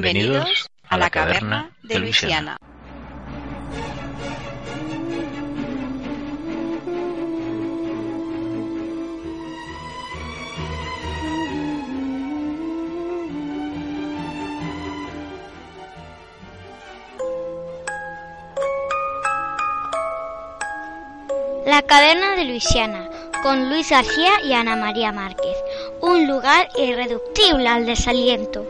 Bienvenidos a la caverna de Luisiana. La caverna de Luisiana, con Luis García y Ana María Márquez. Un lugar irreductible al desaliento.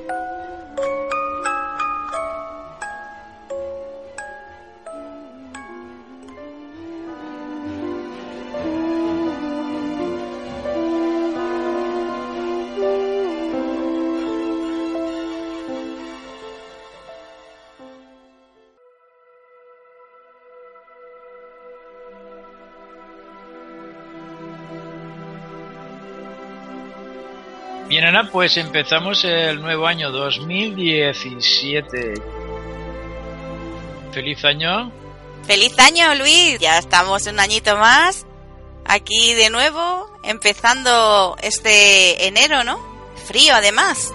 Bien, Ana, pues empezamos el nuevo año 2017. Feliz año. Feliz año, Luis. Ya estamos un añito más aquí de nuevo, empezando este enero, ¿no? Frío, además.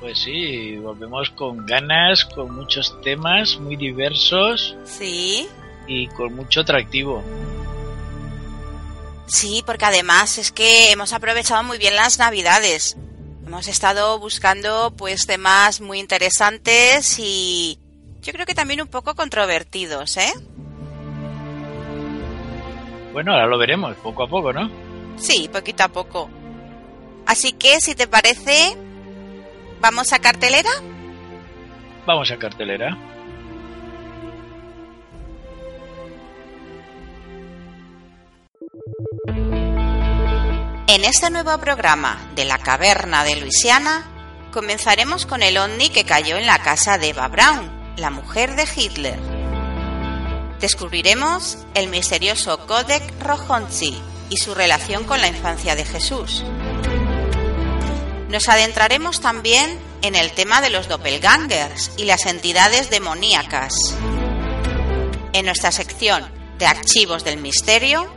Pues sí, volvemos con ganas, con muchos temas muy diversos. Sí. Y con mucho atractivo. Sí, porque además es que hemos aprovechado muy bien las navidades. Hemos estado buscando pues temas muy interesantes y yo creo que también un poco controvertidos, ¿eh? Bueno, ahora lo veremos, poco a poco, ¿no? Sí, poquito a poco. Así que, si te parece, ¿vamos a cartelera? Vamos a cartelera. En este nuevo programa de la caverna de Luisiana, comenzaremos con el ovni que cayó en la casa de Eva Braun, la mujer de Hitler. Descubriremos el misterioso Códec Rojonzi y su relación con la infancia de Jesús. Nos adentraremos también en el tema de los doppelgangers y las entidades demoníacas. En nuestra sección de archivos del misterio,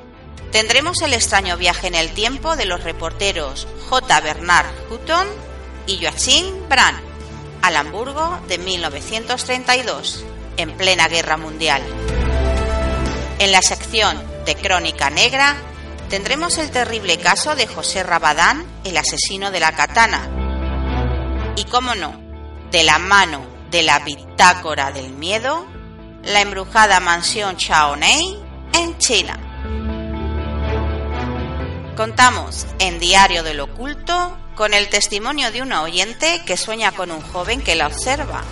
tendremos el extraño viaje en el tiempo de los reporteros J. Bernard Hutton y Joachim Brandt al Hamburgo de 1932, en plena guerra mundial. En la sección de Crónica Negra tendremos el terrible caso de José Rabadán, el asesino de la katana. Y cómo no, de la mano de la bitácora del miedo, la embrujada mansión Chaonei en China. Contamos en Diario del Oculto con el testimonio de una oyente que sueña con un joven que la observa,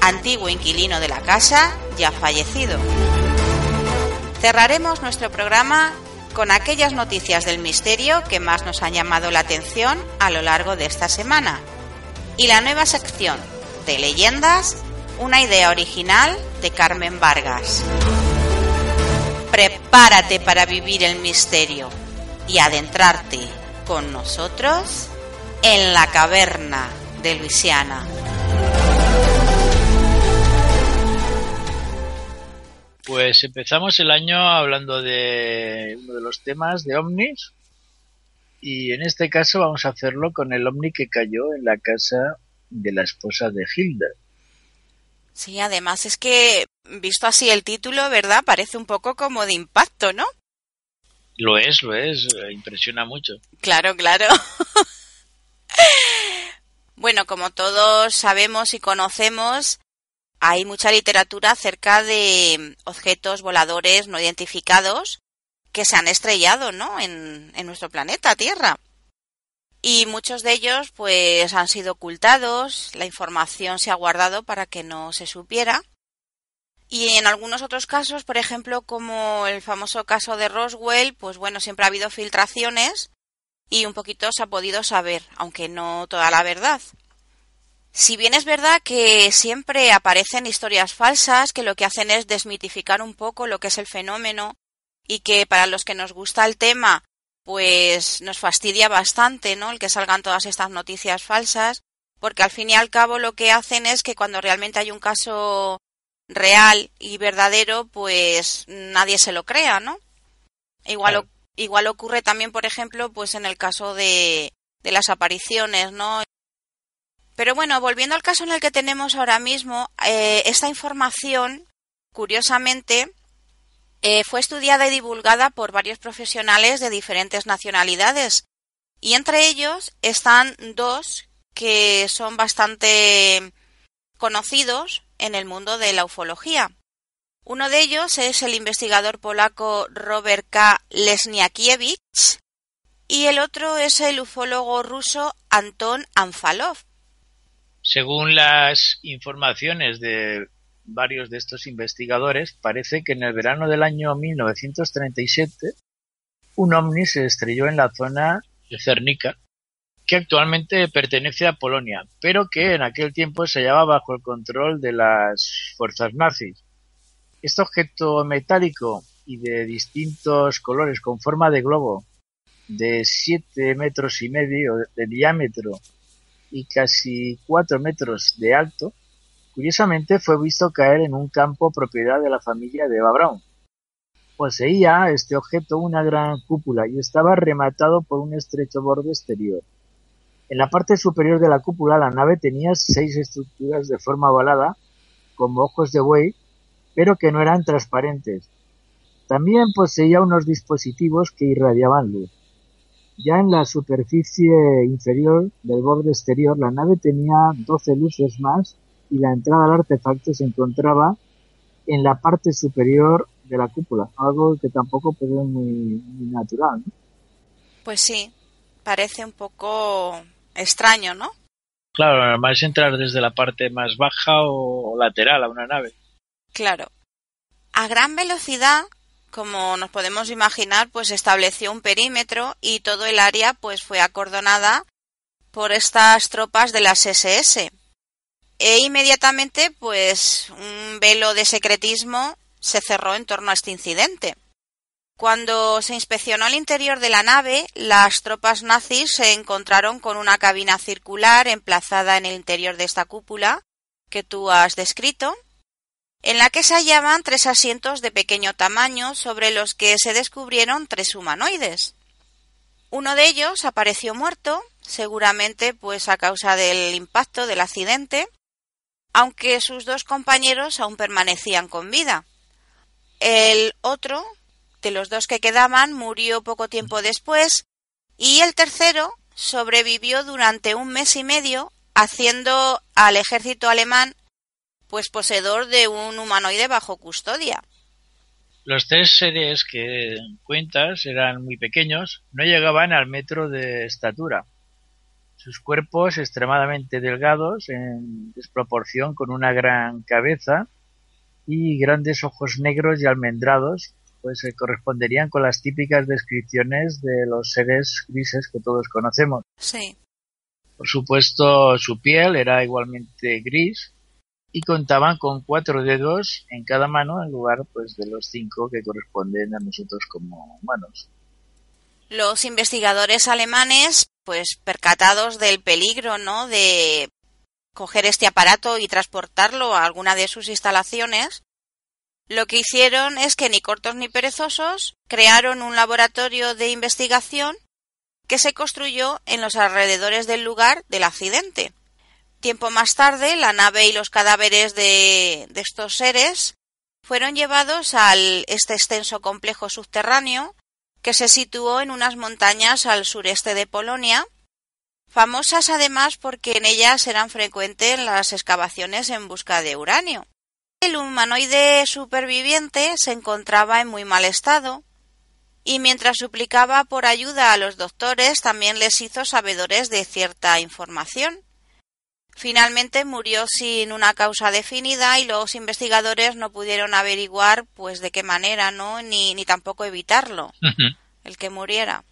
antiguo inquilino de la casa ya fallecido. Cerraremos nuestro programa con aquellas noticias del misterio que más nos han llamado la atención a lo largo de esta semana. Y la nueva sección de leyendas, una idea original de Carmen Vargas. Prepárate para vivir el misterio y adentrarte con nosotros en la caverna de Luisiana. Pues empezamos el año hablando de uno de los temas de ovnis y en este caso vamos a hacerlo con el ovni que cayó en la casa de la esposa de Hilda. Sí, además es que visto así el título, ¿verdad? Parece un poco como de impacto, ¿no? Lo es, lo es, impresiona mucho. Claro, claro. bueno, como todos sabemos y conocemos, hay mucha literatura acerca de objetos voladores no identificados que se han estrellado, ¿no? En, en nuestro planeta Tierra. Y muchos de ellos, pues, han sido ocultados, la información se ha guardado para que no se supiera. Y en algunos otros casos, por ejemplo, como el famoso caso de Roswell, pues bueno, siempre ha habido filtraciones y un poquito se ha podido saber, aunque no toda la verdad. Si bien es verdad que siempre aparecen historias falsas que lo que hacen es desmitificar un poco lo que es el fenómeno y que para los que nos gusta el tema, pues nos fastidia bastante, ¿no? El que salgan todas estas noticias falsas, porque al fin y al cabo lo que hacen es que cuando realmente hay un caso real y verdadero, pues nadie se lo crea, ¿no? Igual, igual ocurre también, por ejemplo, pues en el caso de, de las apariciones, ¿no? Pero bueno, volviendo al caso en el que tenemos ahora mismo, eh, esta información, curiosamente, eh, fue estudiada y divulgada por varios profesionales de diferentes nacionalidades. Y entre ellos están dos que son bastante conocidos en el mundo de la ufología. Uno de ellos es el investigador polaco Robert K. Lesniakiewicz y el otro es el ufólogo ruso Anton Anfalov. Según las informaciones de varios de estos investigadores, parece que en el verano del año 1937 un ovni se estrelló en la zona de Cernica, que actualmente pertenece a Polonia, pero que en aquel tiempo se hallaba bajo el control de las fuerzas nazis. Este objeto metálico y de distintos colores con forma de globo de siete metros y medio de diámetro y casi cuatro metros de alto, curiosamente fue visto caer en un campo propiedad de la familia de Eva. Poseía este objeto una gran cúpula y estaba rematado por un estrecho borde exterior. En la parte superior de la cúpula la nave tenía seis estructuras de forma ovalada, como ojos de buey, pero que no eran transparentes. También poseía unos dispositivos que irradiaban luz. Ya en la superficie inferior del borde exterior la nave tenía doce luces más y la entrada al artefacto se encontraba en la parte superior de la cúpula, algo que tampoco puede muy, natural. Pues sí, parece un poco extraño, ¿no? Claro, normal es entrar desde la parte más baja o lateral a una nave. Claro. A gran velocidad como nos podemos imaginar, pues estableció un perímetro y todo el área pues fue acordonada por estas tropas de las SS. E inmediatamente pues un velo de secretismo se cerró en torno a este incidente. Cuando se inspeccionó el interior de la nave, las tropas nazis se encontraron con una cabina circular emplazada en el interior de esta cúpula que tú has descrito, en la que se hallaban tres asientos de pequeño tamaño sobre los que se descubrieron tres humanoides. Uno de ellos apareció muerto, seguramente pues a causa del impacto del accidente, aunque sus dos compañeros aún permanecían con vida. El otro, de los dos que quedaban, murió poco tiempo después, y el tercero sobrevivió durante un mes y medio, haciendo al ejército alemán pues poseedor de un humanoide bajo custodia. Los tres seres que cuentas eran muy pequeños, no llegaban al metro de estatura. Sus cuerpos extremadamente delgados, en desproporción con una gran cabeza y grandes ojos negros y almendrados, pues se corresponderían con las típicas descripciones de los seres grises que todos conocemos. Sí. Por supuesto, su piel era igualmente gris, y contaban con cuatro dedos en cada mano en lugar pues de los cinco que corresponden a nosotros como humanos. Los investigadores alemanes, pues percatados del peligro, ¿no? de coger este aparato y transportarlo a alguna de sus instalaciones, lo que hicieron es que ni cortos ni perezosos crearon un laboratorio de investigación que se construyó en los alrededores del lugar del accidente. Tiempo más tarde, la nave y los cadáveres de, estos seres fueron llevados al este extenso complejo subterráneo que se situó en unas montañas al sureste de Polonia, famosas además porque en ellas eran frecuentes las excavaciones en busca de uranio. El humanoide superviviente se encontraba en muy mal estado, y mientras suplicaba por ayuda a los doctores también les hizo sabedores de cierta información. Finalmente murió sin una causa definida y los investigadores no pudieron averiguar pues de qué manera, ¿no? Ni, ni tampoco evitarlo, el que muriera.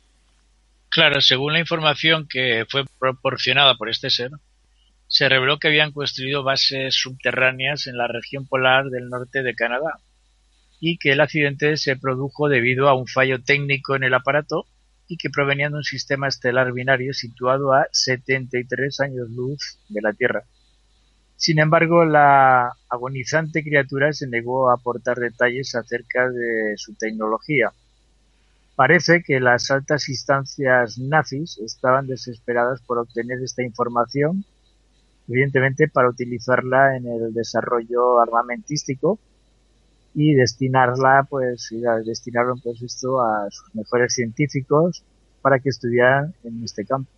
Claro, según la información que fue proporcionada por este ser, se reveló que habían construido bases subterráneas en la región polar del norte de Canadá y que el accidente se produjo debido a un fallo técnico en el aparato y que provenían de un sistema estelar binario situado a 73 años luz de la Tierra. Sin embargo, la agonizante criatura se negó a aportar detalles acerca de su tecnología. Parece que las altas instancias nazis estaban desesperadas por obtener esta información evidentemente para utilizarla en el desarrollo armamentístico y destinarla, pues, y destinaron pues esto a sus mejores científicos para que estudiaran en este campo.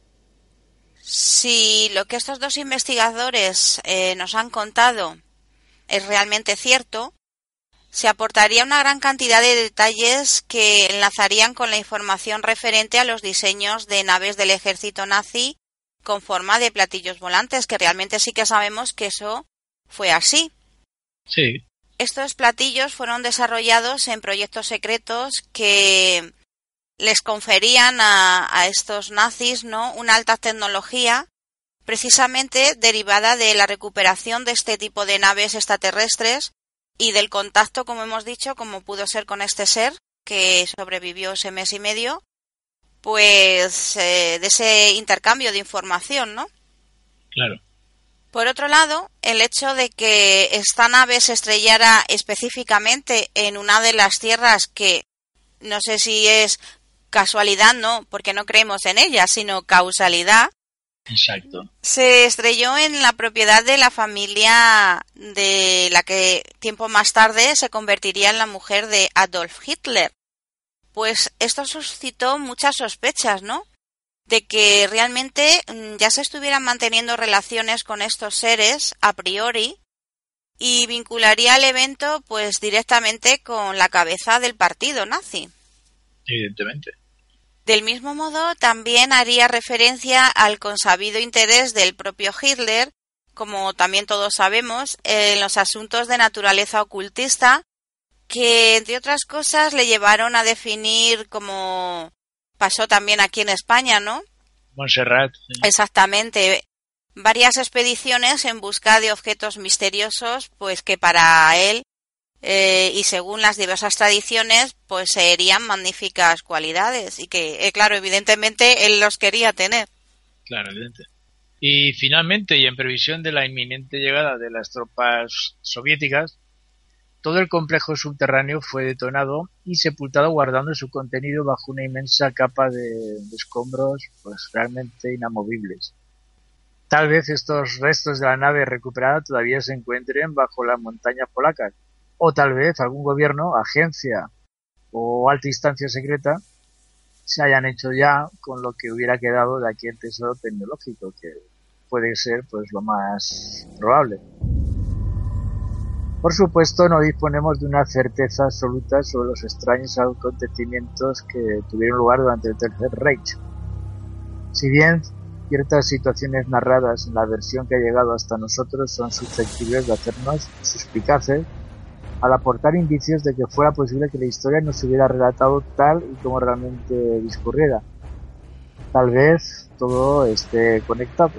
Si lo que estos dos investigadores eh, nos han contado es realmente cierto, se aportaría una gran cantidad de detalles que enlazarían con la información referente a los diseños de naves del ejército nazi con forma de platillos volantes, que realmente sí que sabemos que eso fue así. Sí. Estos platillos fueron desarrollados en proyectos secretos que les conferían a, a estos nazis ¿no? una alta tecnología precisamente derivada de la recuperación de este tipo de naves extraterrestres y del contacto, como hemos dicho, como pudo ser con este ser que sobrevivió ese mes y medio, pues eh, de ese intercambio de información, ¿no? Claro. Por otro lado, el hecho de que esta nave se estrellara específicamente en una de las tierras que no sé si es casualidad, no, porque no creemos en ella, sino causalidad. Exacto. Se estrelló en la propiedad de la familia de la que tiempo más tarde se convertiría en la mujer de Adolf Hitler. Pues esto suscitó muchas sospechas, ¿no? De que realmente mm, ya se estuvieran manteniendo relaciones con estos seres a priori y vincularía el evento pues directamente con la cabeza del partido nazi. Evidentemente. Del mismo modo, también haría referencia al consabido interés del propio Hitler, como también todos sabemos, en los asuntos de naturaleza ocultista, que entre otras cosas le llevaron a definir como pasó también aquí en España, ¿no? Montserrat. Exactamente. Varias expediciones en busca de objetos misteriosos, pues que para él eh, y según las diversas tradiciones, pues serían magníficas cualidades y que, eh, claro, evidentemente él los quería tener. Claro, evidente. Y finalmente, y en previsión de la inminente llegada de las tropas soviéticas, todo el complejo subterráneo fue detonado y sepultado guardando su contenido bajo una inmensa capa de, escombros pues realmente inamovibles. Tal vez estos restos de la nave recuperada todavía se encuentren bajo las montañas polacas, o tal vez algún gobierno, agencia o alta instancia secreta se hayan hecho ya con lo que hubiera quedado de aquel tesoro tecnológico, que puede ser pues lo más probable. Por supuesto, no disponemos de una certeza absoluta sobre los extraños acontecimientos que tuvieron lugar durante el Tercer Reich. Si bien ciertas situaciones narradas en la versión que ha llegado hasta nosotros son susceptibles de hacernos suspicaces al aportar indicios de que fuera posible que la historia no se hubiera relatado tal y como realmente discurriera. Tal vez todo esté conectado.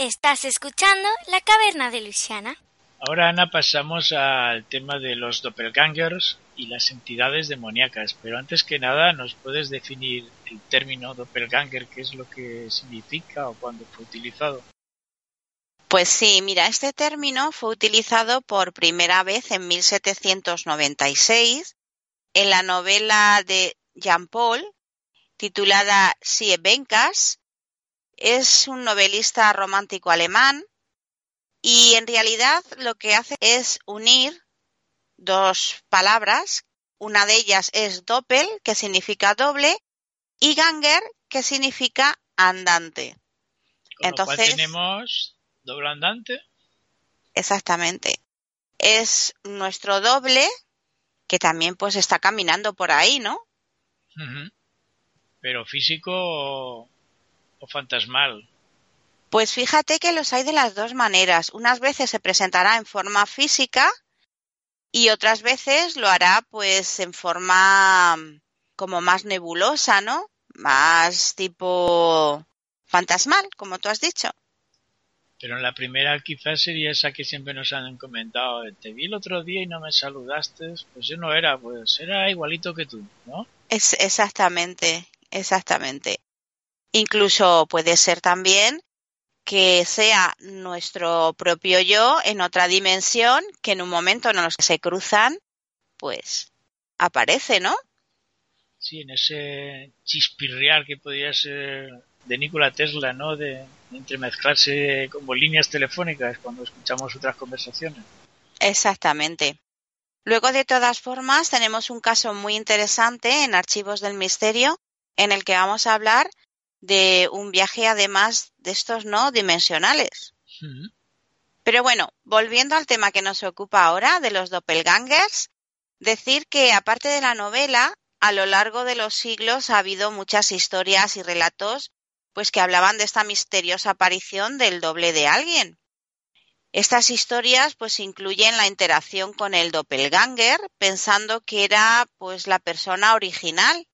Estás escuchando La Caverna de Luisiana. Ahora, Ana, pasamos al tema de los doppelgangers y las entidades demoníacas. Pero antes que nada, ¿nos puedes definir el término doppelganger? ¿Qué es lo que significa o cuándo fue utilizado? Pues sí, mira, este término fue utilizado por primera vez en 1796 en la novela de Jean Paul titulada Sie Bencas. Es un novelista romántico alemán y en realidad lo que hace es unir dos palabras. Una de ellas es doppel, que significa doble, y ganger, que significa andante. Con Entonces, lo cual tenemos doble andante. Exactamente. Es nuestro doble, que también pues está caminando por ahí, ¿no? Uh -huh. Pero físico o, fantasmal. Pues fíjate que los hay de las dos maneras. Unas veces se presentará en forma física y otras veces lo hará pues en forma como más nebulosa, ¿no? Más tipo fantasmal, como tú has dicho. Pero en la primera quizás sería esa que siempre nos han comentado. Te vi el otro día y no me saludaste. Pues yo no era, pues era igualito que tú, ¿no? Es exactamente, exactamente. Incluso puede ser también que sea nuestro propio yo en otra dimensión que en un momento en los que se cruzan, pues aparece, ¿no? Sí, en ese chispirrear que podía ser de Nikola Tesla, ¿no? De, entremezclarse como líneas telefónicas cuando escuchamos otras conversaciones. Exactamente. Luego, de todas formas, tenemos un caso muy interesante en Archivos del Misterio en el que vamos a hablar de un viaje además de estos no dimensionales. Pero bueno, volviendo al tema que nos ocupa ahora, de los doppelgangers, decir que aparte de la novela, a lo largo de los siglos ha habido muchas historias y relatos pues que hablaban de esta misteriosa aparición del doble de alguien. Estas historias pues incluyen la interacción con el doppelganger pensando que era pues la persona original.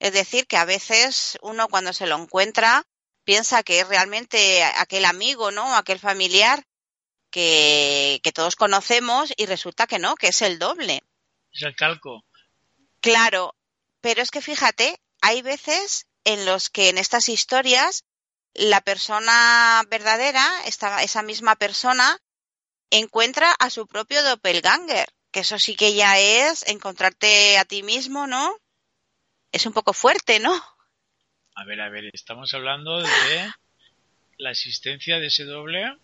Es decir, que a veces uno cuando se lo encuentra piensa que es realmente aquel amigo, ¿no? Aquel familiar que, que todos conocemos y resulta que no, que es el doble. Es el calco. Claro, pero es que fíjate, hay veces en los que en estas historias la persona verdadera, esta, esa misma persona, encuentra a su propio doppelganger, que eso sí que ya es encontrarte a ti mismo, ¿no? Es un poco fuerte, ¿no? A ver, a ver, estamos hablando de la existencia de ese doble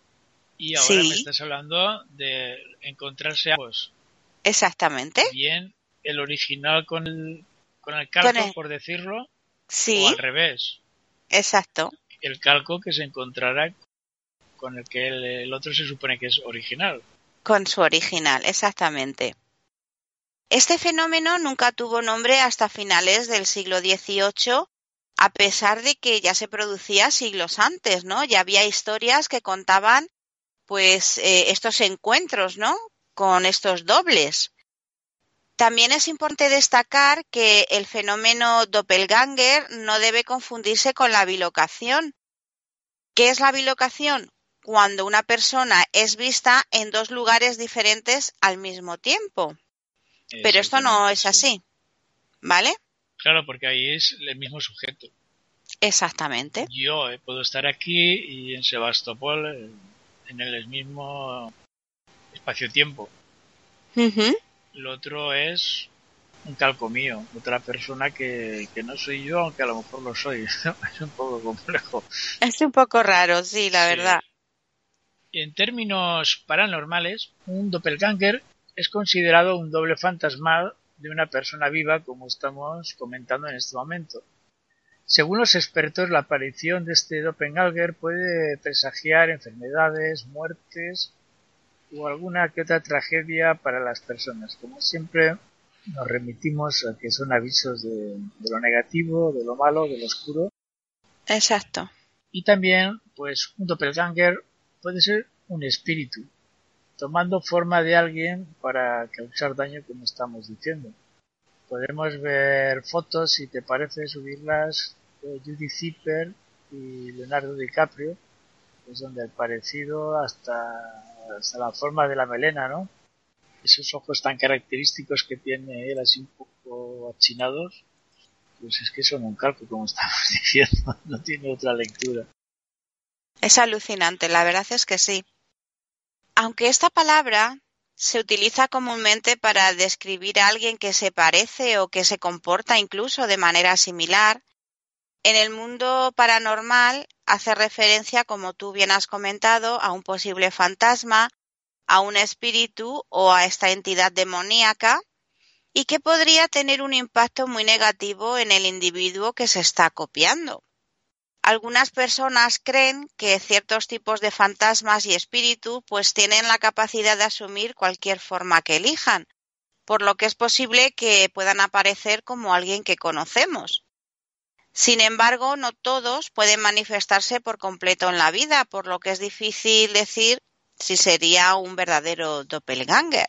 y ahora me estás hablando de encontrarse ambos. Exactamente. Bien, el original con el, con el calco, por decirlo, Sí. O al revés. Exacto. El calco que se encontrará con el que el, otro se supone que es original. Con su original, exactamente. Este fenómeno nunca tuvo nombre hasta finales del siglo XVIII, a pesar de que ya se producía siglos antes, ¿no? Ya había historias que contaban, pues, eh, estos encuentros, ¿no? Con estos dobles. También es importante destacar que el fenómeno doppelganger no debe confundirse con la bilocación. ¿Qué es la bilocación? Cuando una persona es vista en dos lugares diferentes al mismo tiempo. Pero esto no es así. ¿Vale? Claro, porque ahí es el mismo sujeto. Exactamente. Yo eh, puedo estar aquí y en Sebastopol eh, en el mismo espacio-tiempo. Lo otro es un calco mío, otra persona que, que, no soy yo, aunque a lo mejor lo soy. es un poco complejo. Es un poco raro, sí, la verdad. En términos paranormales, un doppelganger es considerado un doble fantasmal de una persona viva, como estamos comentando en este momento. Según los expertos, la aparición de este doppelganger puede presagiar enfermedades, muertes o alguna que otra tragedia para las personas. Como siempre, nos remitimos a que son avisos de, lo negativo, de lo malo, de lo oscuro. Exacto. Y también, pues, un doppelganger puede ser un espíritu, tomando forma de alguien para causar daño, como estamos diciendo. Podemos ver fotos, si te parece, subirlas de Judy Zipper y Leonardo DiCaprio, es donde el parecido hasta hasta la forma de la melena, ¿no? Esos ojos tan característicos que tiene él, así un poco achinados, pues es que son un calco, como estamos diciendo, no tiene otra lectura. Es alucinante, la verdad es que sí. Aunque esta palabra se utiliza comúnmente para describir a alguien que se parece o que se comporta incluso de manera similar, en el mundo paranormal hace referencia, como tú bien has comentado, a un posible fantasma, a un espíritu o a esta entidad demoníaca y que podría tener un impacto muy negativo en el individuo que se está copiando. Algunas personas creen que ciertos tipos de fantasmas y espíritus pues tienen la capacidad de asumir cualquier forma que elijan, por lo que es posible que puedan aparecer como alguien que conocemos. Sin embargo, no todos pueden manifestarse por completo en la vida, por lo que es difícil decir si sería un verdadero doppelganger.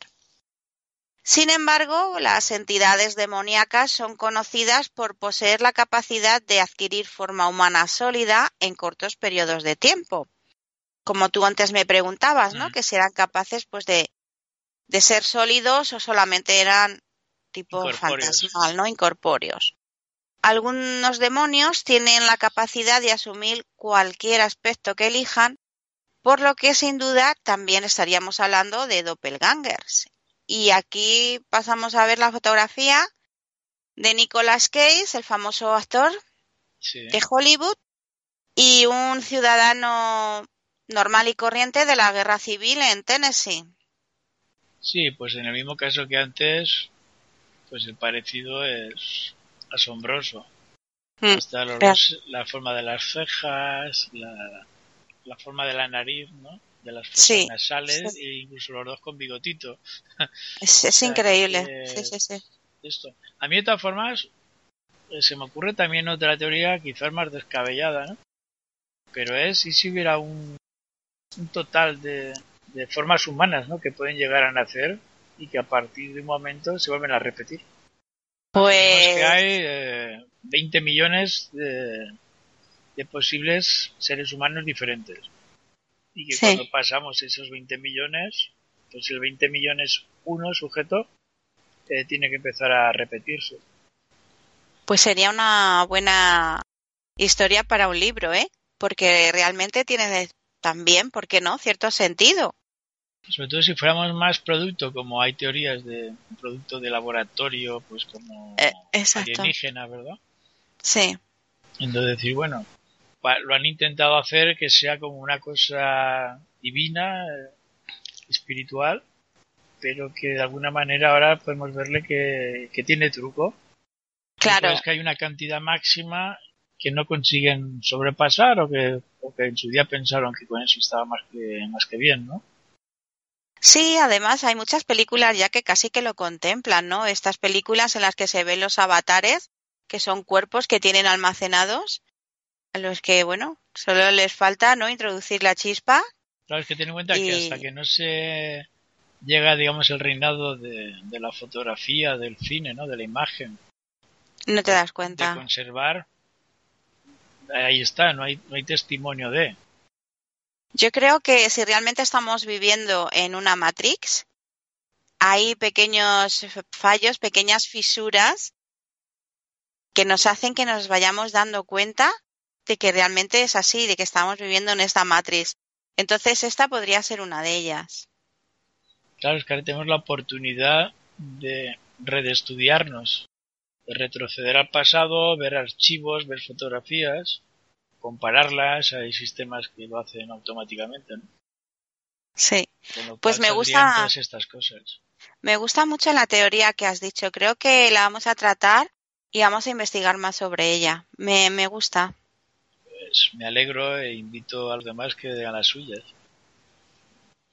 Sin embargo, las entidades demoníacas son conocidas por poseer la capacidad de adquirir forma humana sólida en cortos periodos de tiempo. Como tú antes me preguntabas, ¿no? Mm. Que si eran capaces, pues, de, de ser sólidos o solamente eran tipo fantasmal, ¿no? Incorpóreos. algunos demonios tienen la capacidad de asumir cualquier aspecto que elijan, por lo que sin duda también estaríamos hablando de doppelgangers. Y aquí pasamos a ver la fotografía de Nicolas Cage, el famoso actor de Hollywood, y un ciudadano normal y corriente de la guerra civil en Tennessee. Sí, pues en el mismo caso que antes, pues el parecido es asombroso. Mm, la forma de las cejas, la, forma de la nariz, ¿no? De las fosas nasales e incluso los dos con bigotito. Es, increíble. sí, sí, sí. Esto. A mí de todas formas eh, se me ocurre también otra teoría quizás más descabellada, ¿no? Pero es, ¿y si hubiera un, un total de, de formas humanas, ¿no? Que pueden llegar a nacer y que a partir de un momento se vuelven a repetir? Pues... que hay 20 eh, millones de, de, posibles seres humanos diferentes. Y que cuando pasamos esos 20 millones, pues el 20 millones uno sujeto eh, tiene que empezar a repetirse. Pues sería una buena historia para un libro, ¿eh? Porque realmente tiene también, ¿por qué no?, cierto sentido. Sobre todo si fuéramos más producto, como hay teorías de producto de laboratorio, pues como eh, alienígena, ¿verdad? Sí. Entonces decir, bueno, lo han intentado hacer que sea como una cosa divina, eh, espiritual, pero que de alguna manera ahora podemos verle que, tiene truco. Claro. Es que hay una cantidad máxima que no consiguen sobrepasar o que, o que en su día pensaron que con eso estaba más que, más que bien, ¿no? Sí, además hay muchas películas ya que casi que lo contemplan, ¿no? Estas películas en las que se ven los avatares, que son cuerpos que tienen almacenados, a los que, bueno, solo les falta, ¿no? Introducir la chispa. Claro, es que ten en cuenta que hasta que no se llega, digamos, el reinado de, de, la fotografía, del cine, ¿no? De la imagen. No te das cuenta. De conservar. Ahí está, no hay, no hay testimonio de. Yo creo que si realmente estamos viviendo en una Matrix, hay pequeños fallos, pequeñas fisuras que nos hacen que nos vayamos dando cuenta de que realmente es así, de que estamos viviendo en esta Matrix. Entonces esta podría ser una de ellas. Claro, es que ahora tenemos la oportunidad de redestudiarnos, de retroceder al pasado, ver archivos, ver fotografías compararlas, hay sistemas que lo hacen automáticamente, ¿no? Sí. Pues me gusta todas estas cosas. Me gusta mucho la teoría que has dicho. Creo que la vamos a tratar y vamos a investigar más sobre ella. Me, me gusta. Pues me alegro e invito a los demás que digan las suyas.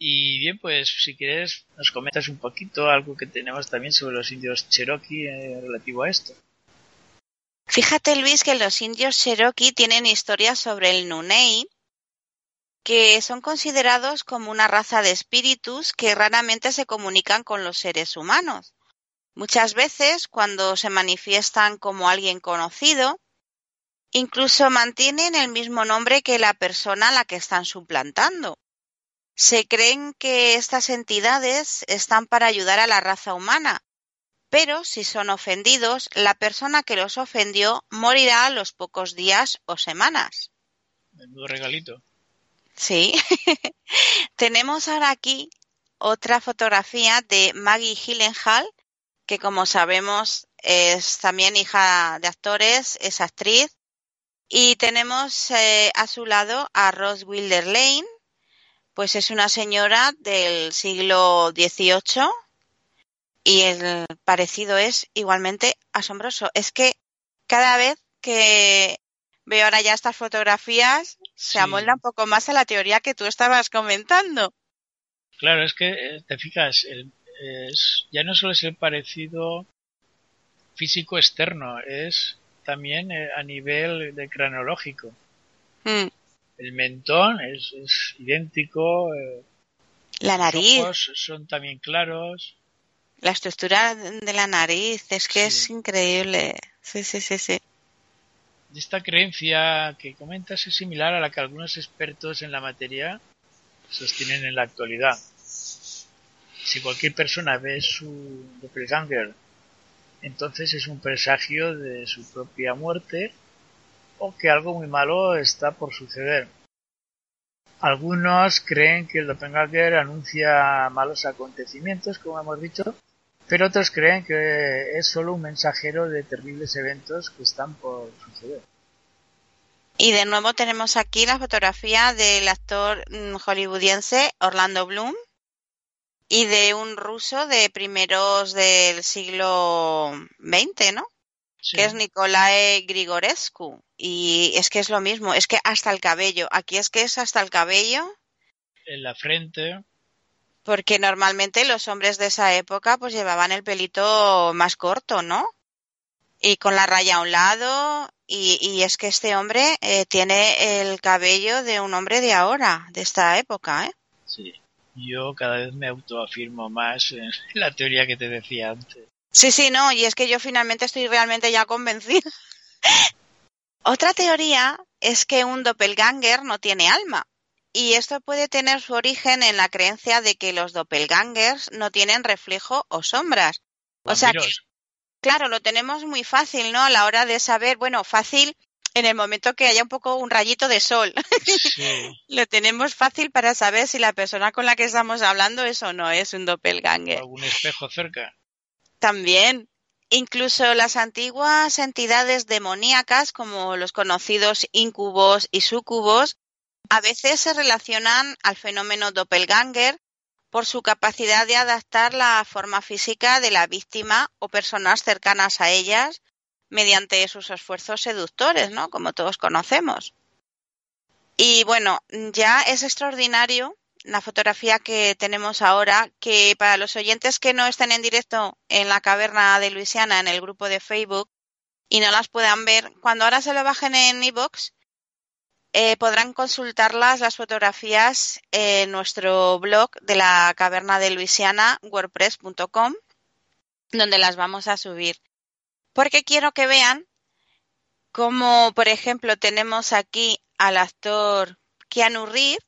Y bien, pues si quieres nos comentas un poquito algo que tenemos también sobre los indios Cherokee eh, relativo a esto. Fíjate, Luis, que los indios Cherokee tienen historias sobre el Nunei, que son considerados como una raza de espíritus que raramente se comunican con los seres humanos. Muchas veces, cuando se manifiestan como alguien conocido, incluso mantienen el mismo nombre que la persona a la que están suplantando. Se creen que estas entidades están para ayudar a la raza humana, pero si son ofendidos, la persona que los ofendió morirá a los pocos días o semanas. Menudo regalito. Sí. Tenemos ahora aquí otra fotografía de Maggie Gyllenhaal, que como sabemos es también hija de actores, es actriz. Y tenemos eh, a su lado a Rose Wilder Lane, pues es una señora del siglo XVIII, y el parecido es igualmente asombroso. Es que cada vez que veo ahora ya estas fotografías, se amolda un poco más a la teoría que tú estabas comentando. Claro, es que eh, te fijas, es, ya no solo es el parecido físico externo, es también eh, a nivel de cronológico. Hmm. El mentón es, idéntico. Eh, la nariz. Los ojos son también claros. La estructura de la nariz es que es increíble. Sí, sí, sí, sí. Esta creencia que comentas es similar a la que algunos expertos en la materia sostienen en la actualidad. Si cualquier persona ve su doppelganger entonces es un presagio de su propia muerte o que algo muy malo está por suceder. Algunos creen que el doppelganger anuncia malos acontecimientos, como hemos dicho, pero otros creen que es solo un mensajero de terribles eventos que están por suceder. Y de nuevo tenemos aquí la fotografía del actor mm, hollywoodiense Orlando Bloom y de un ruso de primeros del siglo XX, ¿no? Que es Nicolae Grigorescu. Y es que es lo mismo, es que hasta el cabello. Aquí es que es hasta el cabello. En la frente. Porque normalmente los hombres de esa época pues llevaban el pelito más corto, ¿no? Y con la raya a un lado. Y, y es que este hombre eh, tiene el cabello de un hombre de ahora, de esta época, ¿eh? Sí. Yo cada vez me autoafirmo más en la teoría que te decía antes. Sí, sí, no, y es que yo finalmente estoy realmente ya convencida. Otra teoría es que un doppelganger no tiene alma. Y esto puede tener su origen en la creencia de que los doppelgangers no tienen reflejo o sombras. O sea, que, claro, lo tenemos muy fácil, ¿no? A la hora de saber, bueno, fácil en el momento que haya un poco un rayito de sol. Sí. lo tenemos fácil para saber si la persona con la que estamos hablando es o no es un doppelganger. ¿Algún espejo cerca? También. Incluso las antiguas entidades demoníacas, como los conocidos incubos y sucubos, a veces se relacionan al fenómeno doppelganger por su capacidad de adaptar la forma física de la víctima o personas cercanas a ellas mediante sus esfuerzos seductores, ¿no? Como todos conocemos. Y bueno, ya es extraordinario la fotografía que tenemos ahora, que para los oyentes que no estén en directo en la caverna de Luisiana, en el grupo de Facebook, y no las puedan ver, cuando ahora se lo bajen en iVoox, eh, podrán consultarlas, las fotografías, en nuestro blog de la caverna de Luisiana, wordpress.com, donde las vamos a subir porque quiero que vean cómo, por ejemplo, tenemos aquí al actor Keanu Reeves,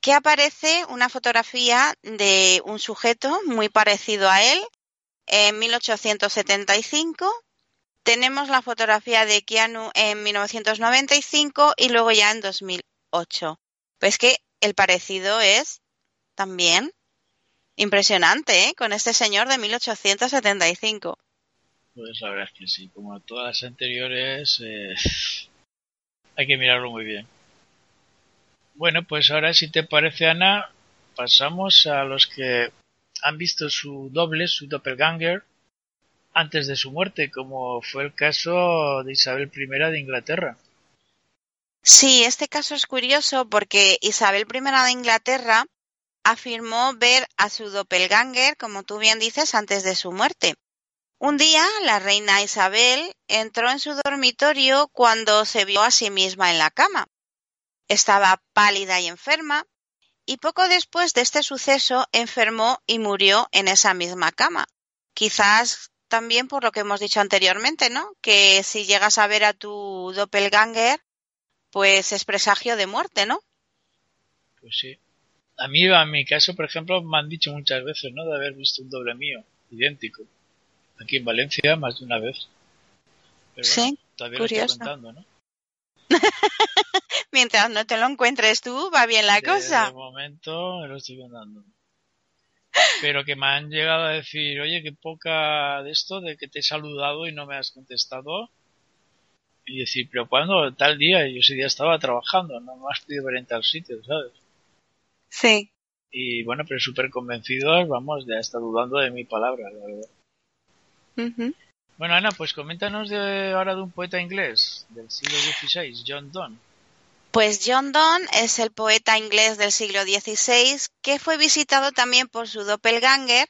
que aparece una fotografía de un sujeto muy parecido a él en 1875. Tenemos la fotografía de Keanu en 1995 y luego ya en 2008. Pues que el parecido es también impresionante, ¿eh? Con este señor de 1875. Pues la verdad es que sí, como todas las anteriores, eh, hay que mirarlo muy bien. Bueno, pues ahora si te parece Ana, pasamos a los que han visto su doble, su doppelganger, antes de su muerte, como fue el caso de Isabel I de Inglaterra. Sí, este caso es curioso porque Isabel I de Inglaterra afirmó ver a su doppelganger, como tú bien dices, antes de su muerte. Un día la reina Isabel entró en su dormitorio cuando se vio a sí misma en la cama. Estaba pálida y enferma, y poco después de este suceso enfermó y murió en esa misma cama. Quizás también por lo que hemos dicho anteriormente, ¿no? Que si llegas a ver a tu doppelganger, pues es presagio de muerte, ¿no? Pues sí. A mí, a mi caso, por ejemplo, me han dicho muchas veces, ¿no? De haber visto un doble mío, idéntico aquí en Valencia más de una vez. sí, curioso. Mientras no te lo encuentres tú, va bien la cosa. De momento me lo estoy contando. Pero que me han llegado a decir, oye, qué poca de esto, de que te he saludado y no me has contestado. Y decir, pero cuando tal día, yo ese día estaba trabajando, no me has podido ver en tal sitio, ¿sabes? Sí. Y bueno, pero súper convencidos, vamos, ya está dudando de mi palabra, la verdad. Bueno, Ana, pues coméntanos de, ahora de un poeta inglés del siglo XVI, John Donne. Pues John Donne es el poeta inglés del siglo XVI que fue visitado también por su doppelganger,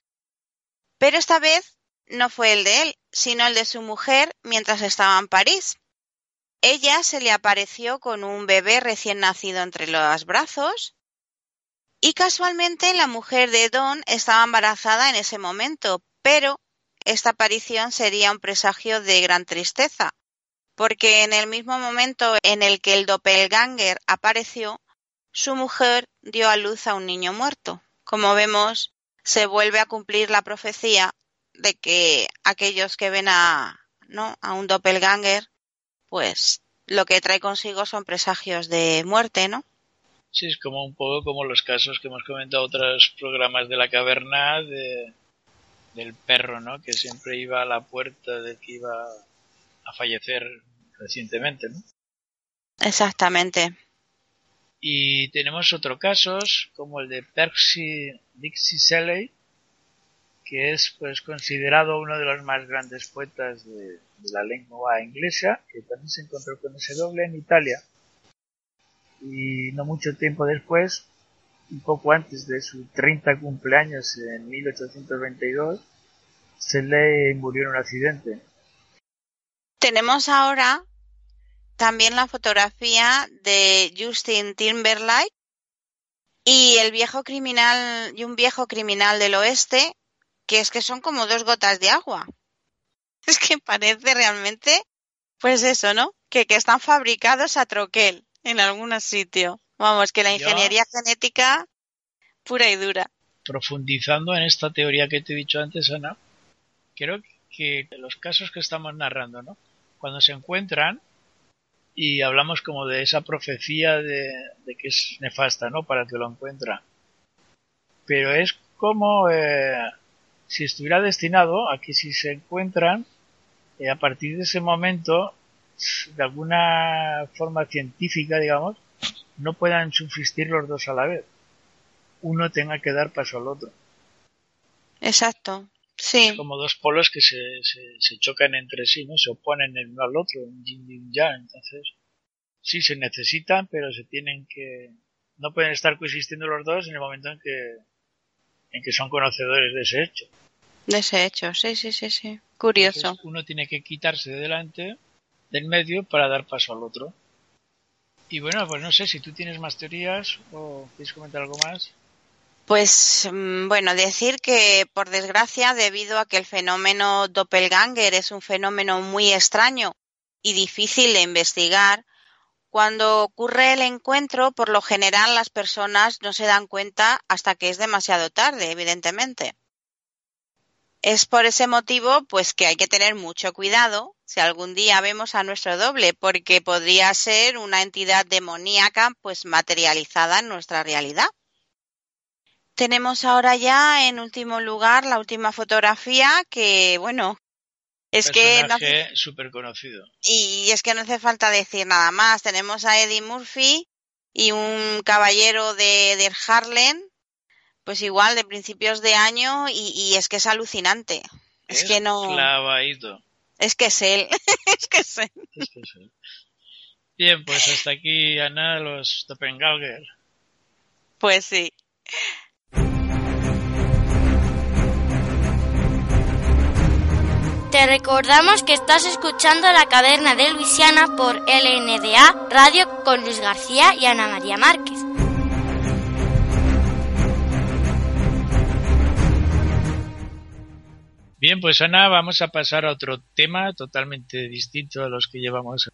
pero esta vez no fue el de él, sino el de su mujer mientras estaba en París. Ella se le apareció con un bebé recién nacido entre los brazos y casualmente la mujer de Don estaba embarazada en ese momento, pero esta aparición sería un presagio de gran tristeza, porque en el mismo momento en el que el doppelganger apareció, su mujer dio a luz a un niño muerto. Como vemos, se vuelve a cumplir la profecía de que aquellos que ven a, ¿no? a un doppelganger, pues lo que trae consigo son presagios de muerte, ¿no? Sí, es como un poco como los casos que hemos comentado otros programas de la caverna de, del perro, ¿no? Que siempre iba a la puerta de que iba a fallecer recientemente, ¿no? Exactamente. Y tenemos otros casos, como el de Percy Dixie Shelley, que es pues considerado uno de los más grandes poetas de, de, la lengua inglesa, que también se encontró con ese doble en Italia. Y no mucho tiempo después, un poco antes de su 30 cumpleaños en 1822, Shelley murió en un accidente. Tenemos ahora también la fotografía de Justin Timberlake y el viejo criminal y un viejo criminal del oeste que es que son como dos gotas de agua. Es que parece realmente, pues eso, ¿no? Que, que están fabricados a troquel en algún sitio. Vamos, que la ingeniería Yo, genética pura y dura. Profundizando en esta teoría que te he dicho antes, Ana, creo que los casos que estamos narrando, ¿no? Cuando se encuentran, y hablamos como de esa profecía de, de, que es nefasta, ¿no? Para el que lo encuentra. Pero es como eh, si estuviera destinado a que si se encuentran, eh, a partir de ese momento, de alguna forma científica, digamos, no puedan subsistir los dos a la vez. Uno tenga que dar paso al otro. Exacto. Sí. Es como dos polos que se, se, se, chocan entre sí, ¿no? Se oponen el uno al otro, un yin yang. Entonces, sí, se necesitan, pero se tienen que... No pueden estar coexistiendo los dos en el momento en que, en que son conocedores de ese hecho. De ese hecho, sí, sí, sí, sí. Curioso. Entonces, uno tiene que quitarse de delante, del medio, para dar paso al otro. Y bueno, pues no sé si tú tienes más teorías o quieres comentar algo más. Pues bueno, decir que por desgracia, debido a que el fenómeno doppelganger es un fenómeno muy extraño y difícil de investigar, cuando ocurre el encuentro, por lo general las personas no se dan cuenta hasta que es demasiado tarde, evidentemente. Es por ese motivo, pues que hay que tener mucho cuidado si algún día vemos a nuestro doble, porque podría ser una entidad demoníaca, pues materializada en nuestra realidad. Tenemos ahora ya en último lugar la última fotografía que, bueno, es que no hace... conocido. Y es que no hace falta decir nada más. Tenemos a Eddie Murphy y un caballero de, de Harlem, pues igual de principios de año y, y es que es alucinante. Es, es que no. Clavadito. Es que es él. es que es él. Es que es él. Bien, pues hasta aquí, Ana, los Doppelganger. Pues sí. Te recordamos que estás escuchando La Caverna de Luisiana por LNDA Radio con Luis García y Ana María Márquez. Bien, pues Ana, vamos a pasar a otro tema totalmente distinto a los que llevamos.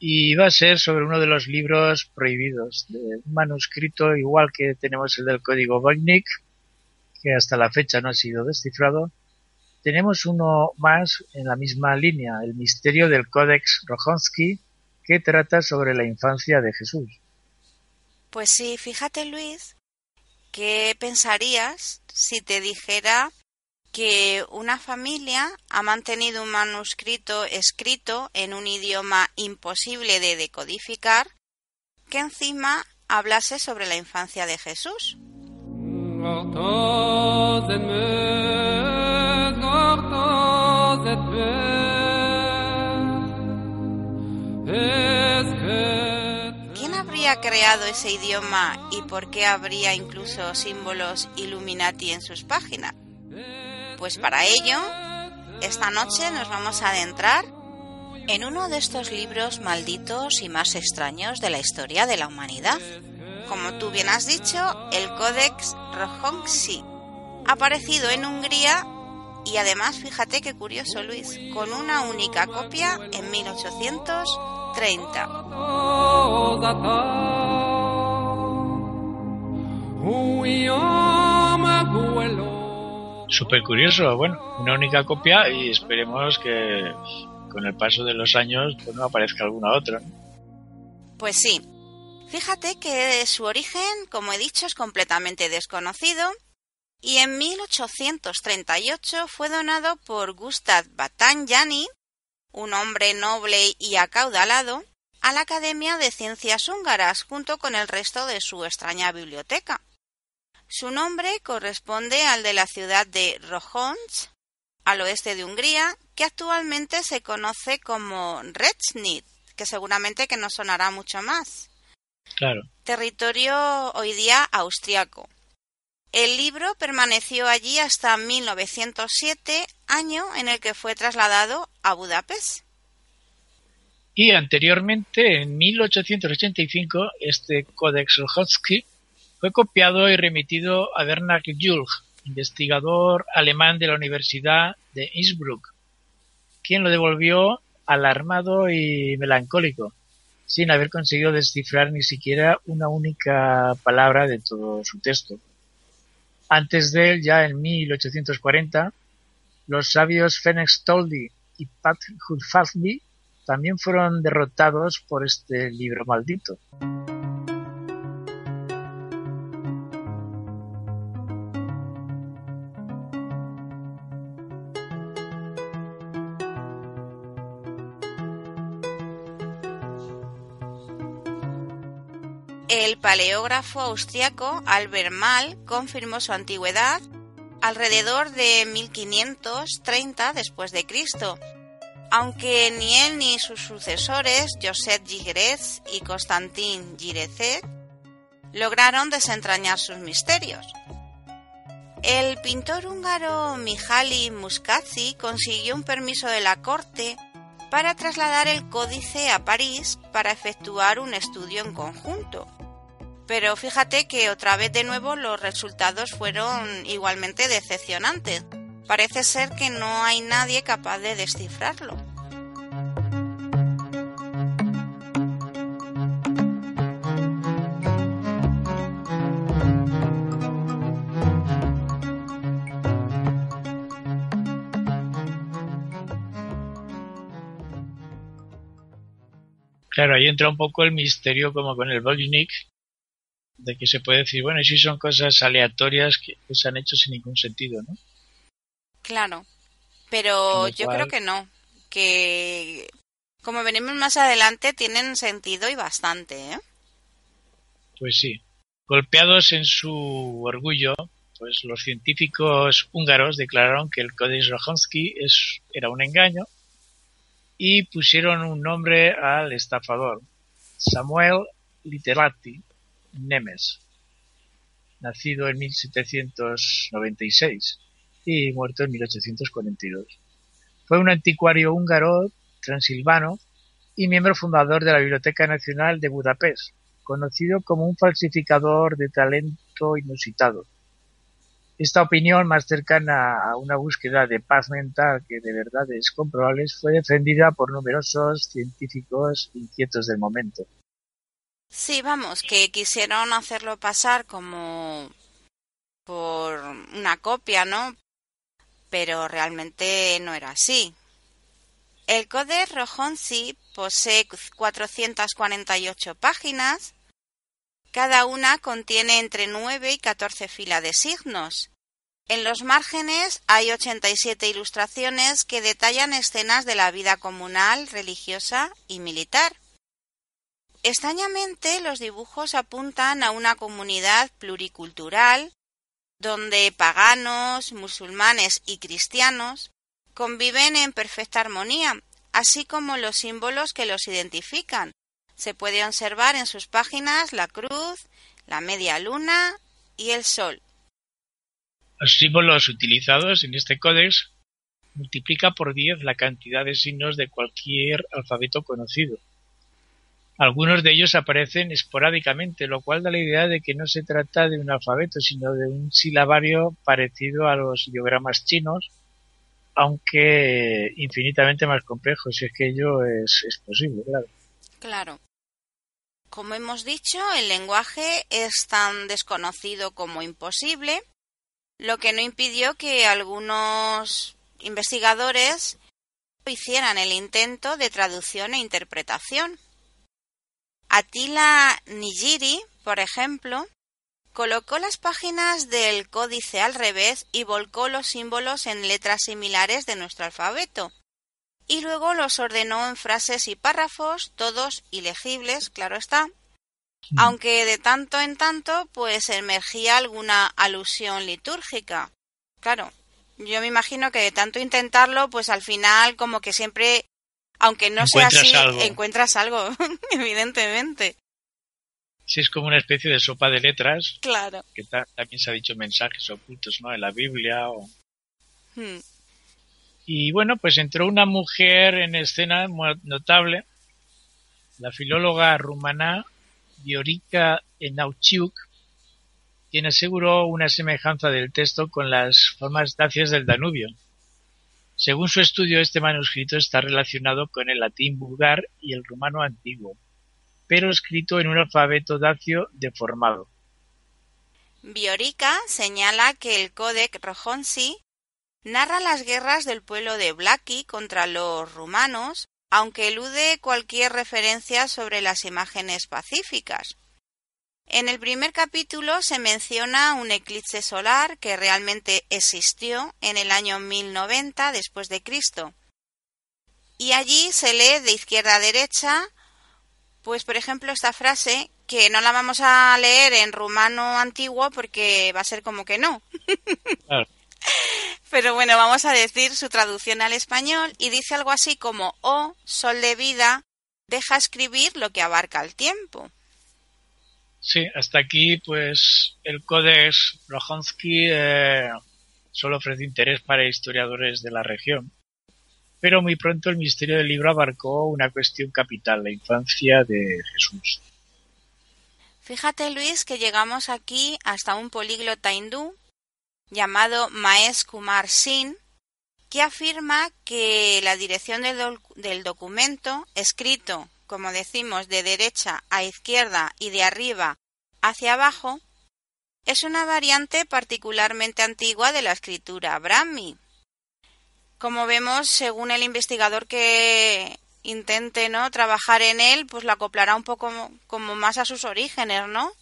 Y va a ser sobre uno de los libros prohibidos, de un manuscrito igual que tenemos el del código Voynich, que hasta la fecha no ha sido descifrado, tenemos uno más en la misma línea, el misterio del Codex Rojonsky, que trata sobre la infancia de Jesús. Pues sí, fíjate Luis, ¿qué pensarías si te dijera que una familia ha mantenido un manuscrito escrito en un idioma imposible de decodificar que encima hablase sobre la infancia de Jesús? ¿Quién habría creado ese idioma y por qué habría incluso símbolos Illuminati en sus páginas? Pues para ello, esta noche nos vamos a adentrar en uno de estos libros malditos y más extraños de la historia de la humanidad. Como tú bien has dicho, el Codex Rojonsky, aparecido en Hungría y además, fíjate qué curioso Luis, con una única copia en 1830. Súper curioso, bueno, una única copia y esperemos que con el paso de los años pues no aparezca alguna otra. Pues sí. Fíjate que su origen, como he dicho, es completamente desconocido y en 1838 fue donado por Gustav Batanjani, un hombre noble y acaudalado, a la Academia de Ciencias Húngaras junto con el resto de su extraña biblioteca. Su nombre corresponde al de la ciudad de Rohons, al oeste de Hungría, que actualmente se conoce como Reznit, que seguramente que no sonará mucho más. Claro. Territorio hoy día austriaco. El libro permaneció allí hasta 1907, año en el que fue trasladado a Budapest. Y anteriormente, en 1885, este Codex Rohotsky fue copiado y remitido a Bernard Julg, investigador alemán de la Universidad de Innsbruck, quien lo devolvió alarmado y melancólico, sin haber conseguido descifrar ni siquiera una única palabra de todo su texto. Antes de él, ya en 1840, los sabios Fenex Toldi y Pat Hudfasby también fueron derrotados por este libro maldito. El paleógrafo austriaco Albert Mal confirmó su antigüedad alrededor de 1530 después de Cristo, aunque ni él ni sus sucesores, Joseph Gigerez y Constantin Girezek, lograron desentrañar sus misterios. El pintor húngaro Mihaly Muscazzi consiguió un permiso de la corte para trasladar el códice a París para efectuar un estudio en conjunto. Pero fíjate que otra vez de nuevo los resultados fueron igualmente decepcionantes. Parece ser que no hay nadie capaz de descifrarlo. Claro, ahí entra un poco el misterio como con el Volnik, de que se puede decir, bueno, y si son cosas aleatorias que, se han hecho sin ningún sentido, ¿no? Claro, pero yo creo que no, que como venimos más adelante tienen sentido y bastante, ¿eh? Pues sí. Golpeados en su orgullo, pues los científicos húngaros declararon que el Codex Rohonsky es, era un engaño y pusieron un nombre al estafador, Samuel Literati Nemes, nacido en 1796 y muerto en 1842. Fue un anticuario húngaro transilvano y miembro fundador de la Biblioteca Nacional de Budapest, conocido como un falsificador de talento inusitado. Esta opinión, más cercana a una búsqueda de paz mental que de verdades comprobables, fue defendida por numerosos científicos inquietos del momento. Sí, vamos, que quisieron hacerlo pasar como por una copia, ¿no? Pero realmente no era así. El Codex Rojonsi posee 448 páginas. Cada una contiene entre 9 y 14 filas de signos. En los márgenes hay 87 ilustraciones que detallan escenas de la vida comunal, religiosa y militar. Extrañamente, los dibujos apuntan a una comunidad pluricultural donde paganos, musulmanes y cristianos conviven en perfecta armonía, así como los símbolos que los identifican. Se puede observar en sus páginas la cruz, la media luna y el sol. Los símbolos utilizados en este códex multiplica por diez la cantidad de signos de cualquier alfabeto conocido. Algunos de ellos aparecen esporádicamente, lo cual da la idea de que no se trata de un alfabeto, sino de un silabario parecido a los ideogramas chinos, aunque infinitamente más complejo, si es que ello es, es posible, claro. Claro. Como hemos dicho, el lenguaje es tan desconocido como imposible, lo que no impidió que algunos investigadores hicieran el intento de traducción e interpretación. Atila Nijiri, por ejemplo, colocó las páginas del códice al revés y volcó los símbolos en letras similares de nuestro alfabeto. Y luego los ordenó en frases y párrafos, todos ilegibles, claro está, mm. aunque de tanto en tanto pues emergía alguna alusión litúrgica. Claro, yo me imagino que de tanto intentarlo, pues al final como que siempre, aunque no sea así, encuentras algo, evidentemente. Sí, es como una especie de sopa de letras. Claro. Que también se ha dicho mensajes ocultos, ¿no? En la Biblia o... Hmm. Y bueno, pues entró una mujer en escena muy notable, la filóloga rumana Viorica Enauchiuk, quien aseguró una semejanza del texto con las formas dacias del Danubio. Según su estudio, este manuscrito está relacionado con el latín vulgar y el rumano antiguo, pero escrito en un alfabeto dacio deformado. Viorica señala que el Códex Rojonsi narra las guerras del pueblo de Blaki contra los rumanos, aunque elude cualquier referencia sobre las imágenes pacíficas. En el primer capítulo se menciona un eclipse solar que realmente existió en el año 1090 después de Cristo. Y allí se lee de izquierda a derecha, pues por ejemplo esta frase que no la vamos a leer en rumano antiguo porque va a ser como que no. Pero bueno, vamos a decir su traducción al español y dice algo así como Oh, sol de vida, deja escribir lo que abarca el tiempo. Sí, hasta aquí pues el Codex Rojansky eh, solo ofrece interés para historiadores de la región. Pero muy pronto el misterio del libro abarcó una cuestión capital, la infancia de Jesús. Fíjate Luis que llegamos aquí hasta un políglota hindú llamado Maes Kumar Singh, que afirma que la dirección del, documento, escrito, como decimos, de derecha a izquierda y de arriba hacia abajo, es una variante particularmente antigua de la escritura Brahmi. Como vemos, según el investigador que intente no trabajar en él, pues lo acoplará un poco como más a sus orígenes, ¿no?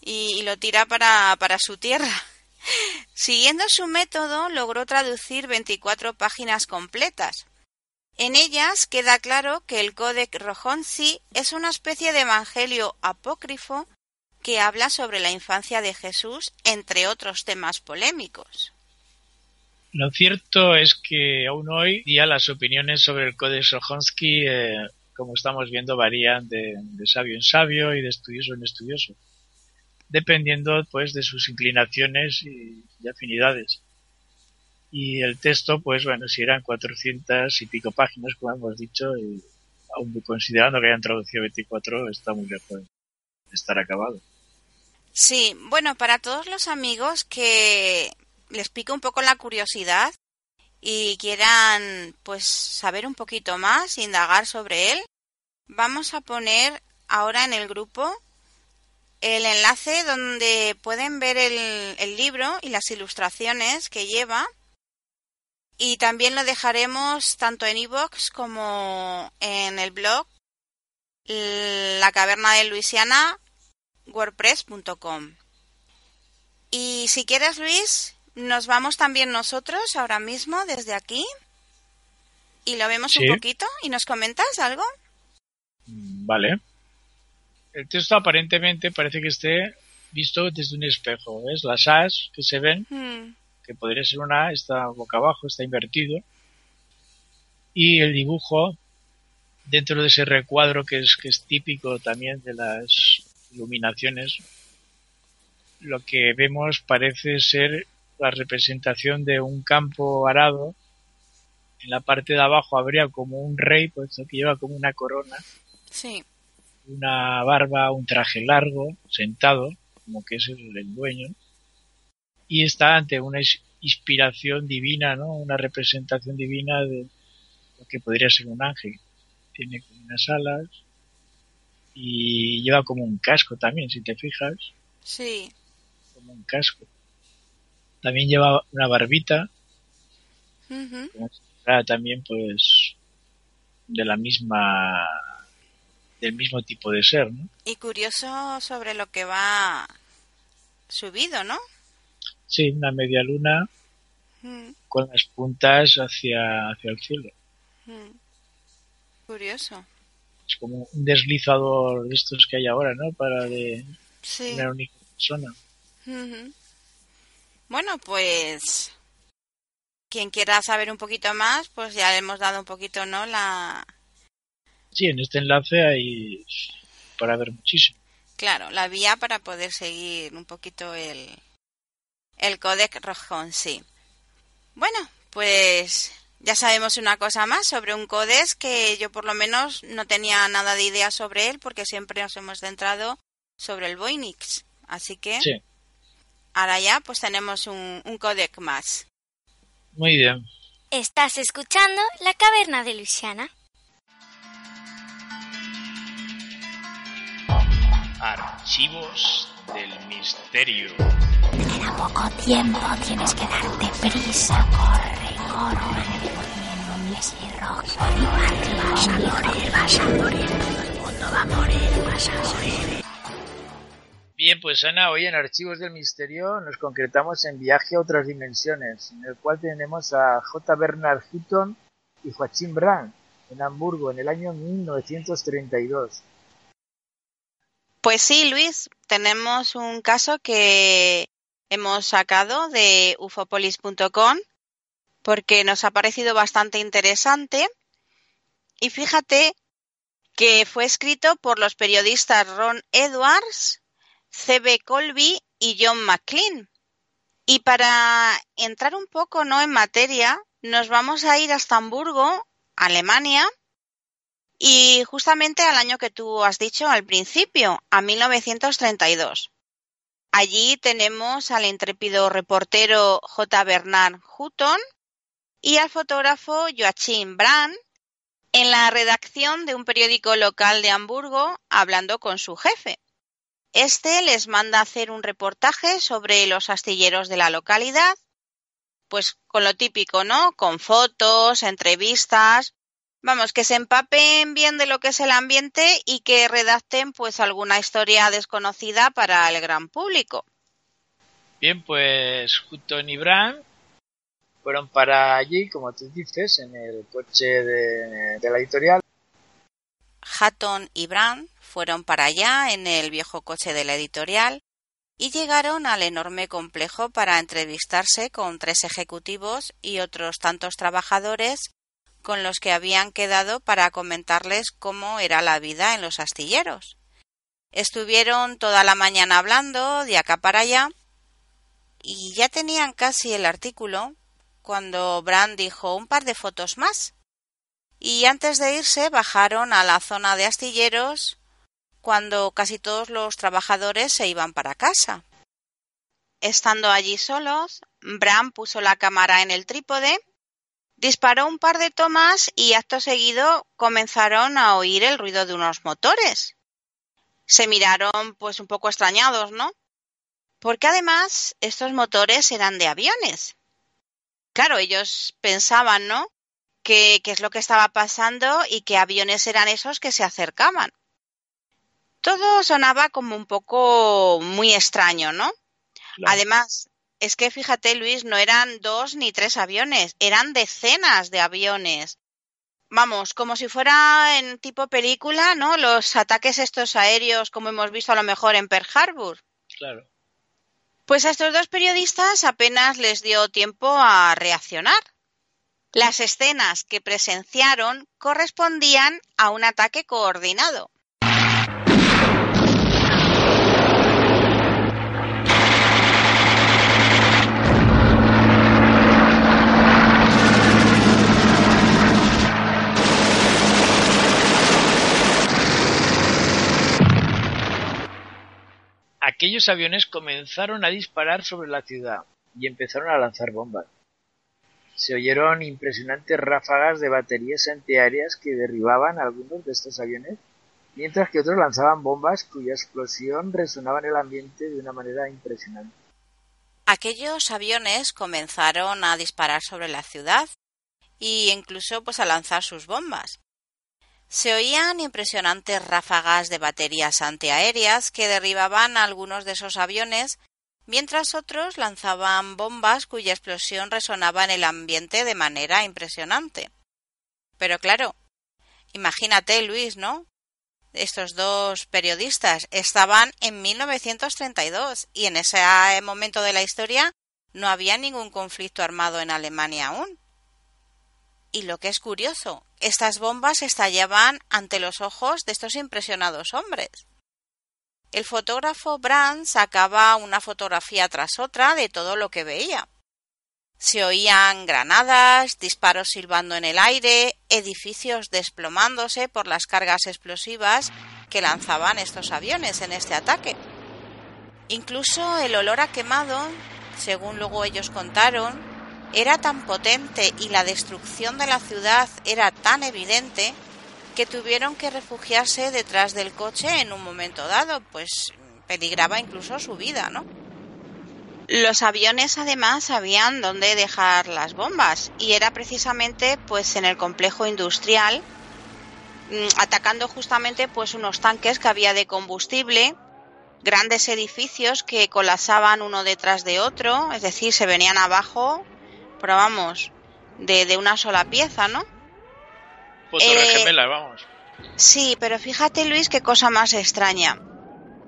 Y, lo tira para, para su tierra. Siguiendo su método, logró traducir 24 páginas completas. En ellas queda claro que el Códex Rojonsi es una especie de evangelio apócrifo que habla sobre la infancia de Jesús, entre otros temas polémicos. Lo cierto es que aún hoy día las opiniones sobre el Códex Rojonski, eh, como estamos viendo, varían de sabio en sabio y de estudioso en estudioso dependiendo pues de sus inclinaciones y, afinidades. Y el texto, pues bueno, si eran 400 y pico páginas, como hemos dicho, y aún considerando que hayan traducido 24, está muy lejos de estar acabado. Sí, bueno, para todos los amigos que les pique un poco la curiosidad y quieran pues saber un poquito más, indagar sobre él, vamos a poner ahora en el grupo el enlace donde pueden ver el, libro y las ilustraciones que lleva. Y también lo dejaremos tanto en iVoox como en el blog La Caverna de Luisiana wordpress.com. Y si quieres, Luis, nos vamos también nosotros ahora mismo desde aquí y lo vemos un poquito y nos comentas algo. Vale el texto aparentemente parece que esté visto desde un espejo. ¿Ves? Las As que se ven, hmm. Que podría ser una A, está boca abajo, está invertido. Y el dibujo dentro de ese recuadro que es, que es típico también de las iluminaciones, lo que vemos parece ser la representación de un campo arado. En la parte de abajo habría como un rey, puesto que lleva como una corona. Sí una barba, un traje largo, sentado, como que es el, dueño, y está ante una inspiración divina, ¿no? Una representación divina de lo que podría ser un ángel. Tiene como unas alas y lleva como un casco también, si te fijas. Sí. Como un casco. También lleva una barbita. También, pues, de la misma del mismo tipo de ser, ¿no? Y curioso sobre lo que va subido, ¿no? Sí, una media luna con las puntas hacia, hacia el cielo. Curioso. Es como un deslizador de estos que hay ahora, ¿no? Para de una única persona. Bueno, pues quien quiera saber un poquito más, pues ya le hemos dado un poquito, ¿no? La... Sí, en este enlace hay para ver muchísimo. Claro, la vía para poder seguir un poquito el, el códec rojón, sí. Bueno, pues ya sabemos una cosa más sobre un codex que yo por lo menos no tenía nada de idea sobre él porque siempre nos hemos centrado sobre el Voynix. Así que ahora ya pues tenemos un, un codec más. Muy bien. Estás escuchando La Caverna de Luisiana. Archivos del Misterio. Queda poco tiempo, tienes que darte prisa. Corre, corre. Vas a morir, vas a morir. Todo el mundo va a morir, vas a morir. Bien, pues Ana, hoy en Archivos del Misterio nos concretamos en Viaje a otras dimensiones, en el cual tenemos a J. Bernard Hutton y Joachim Brand en Hamburgo en el año 1932. Pues sí, Luis, tenemos un caso que hemos sacado de ufopolis.com porque nos ha parecido bastante interesante y fíjate que fue escrito por los periodistas Ron Edwards, C.B. Colby y John McLean. Y para entrar un poco no en materia, nos vamos a ir hasta Hamburgo, Alemania, y justamente al año que tú has dicho al principio, a 1932. Allí tenemos al intrépido reportero J. Bernard Hutton y al fotógrafo Joachim Brand en la redacción de un periódico local de Hamburgo hablando con su jefe. Este les manda hacer un reportaje sobre los astilleros de la localidad, pues con lo típico, ¿no? Con fotos, entrevistas Vamos, que se empapen bien de lo que es el ambiente y que redacten pues alguna historia desconocida para el gran público. Bien, pues Hutton y Brand fueron para allí, como tú dices, en el coche de, de la editorial. Hutton y Brand fueron para allá en el viejo coche de la editorial y llegaron al enorme complejo para entrevistarse con tres ejecutivos y otros tantos trabajadores con los que habían quedado para comentarles cómo era la vida en los astilleros. Estuvieron toda la mañana hablando de acá para allá y ya tenían casi el artículo cuando Brand dijo un par de fotos más. Y antes de irse bajaron a la zona de astilleros cuando casi todos los trabajadores se iban para casa. Estando allí solos, Brand puso la cámara en el trípode Disparó un par de tomas y acto seguido comenzaron a oír el ruido de unos motores. Se miraron pues un poco extrañados, ¿no? Porque además estos motores eran de aviones. Claro, ellos pensaban, ¿no? ¿Qué, qué es lo que estaba pasando y qué aviones eran esos que se acercaban? Todo sonaba como un poco muy extraño, ¿no? Además, es que fíjate, Luis, no eran dos ni tres aviones, eran decenas de aviones. Vamos, como si fuera en tipo película, ¿no? Los ataques estos aéreos, como hemos visto a lo mejor en Pearl Harbor. Claro. Pues a estos dos periodistas apenas les dio tiempo a reaccionar. Las escenas que presenciaron correspondían a un ataque coordinado. Aquellos aviones comenzaron a disparar sobre la ciudad y empezaron a lanzar bombas. Se oyeron impresionantes ráfagas de baterías antiaéreas que derribaban algunos de estos aviones, mientras que otros lanzaban bombas cuya explosión resonaba en el ambiente de una manera impresionante. aquellos aviones comenzaron a disparar sobre la ciudad y incluso pues a lanzar sus bombas. Se oían impresionantes ráfagas de baterías antiaéreas que derribaban a algunos de esos aviones, mientras otros lanzaban bombas cuya explosión resonaba en el ambiente de manera impresionante. Pero claro, imagínate, Luis, ¿no? Estos dos periodistas estaban en 1932 y en ese momento de la historia no había ningún conflicto armado en Alemania aún. Y lo que es curioso, estas bombas estallaban ante los ojos de estos impresionados hombres. El fotógrafo Brand sacaba una fotografía tras otra de todo lo que veía. Se oían granadas, disparos silbando en el aire, edificios desplomándose por las cargas explosivas que lanzaban estos aviones en este ataque. Incluso el olor a quemado, según luego ellos contaron, era tan potente y la destrucción de la ciudad era tan evidente que tuvieron que refugiarse detrás del coche en un momento dado, pues peligraba incluso su vida, ¿no? Los aviones además sabían dónde dejar las bombas y era precisamente pues en el complejo industrial mm, atacando justamente pues unos tanques que había de combustible, grandes edificios que colapsaban uno detrás de otro, es decir, se venían abajo pero vamos, de, de una sola pieza, ¿no? Pues eh, vamos. Sí, pero fíjate Luis qué cosa más extraña.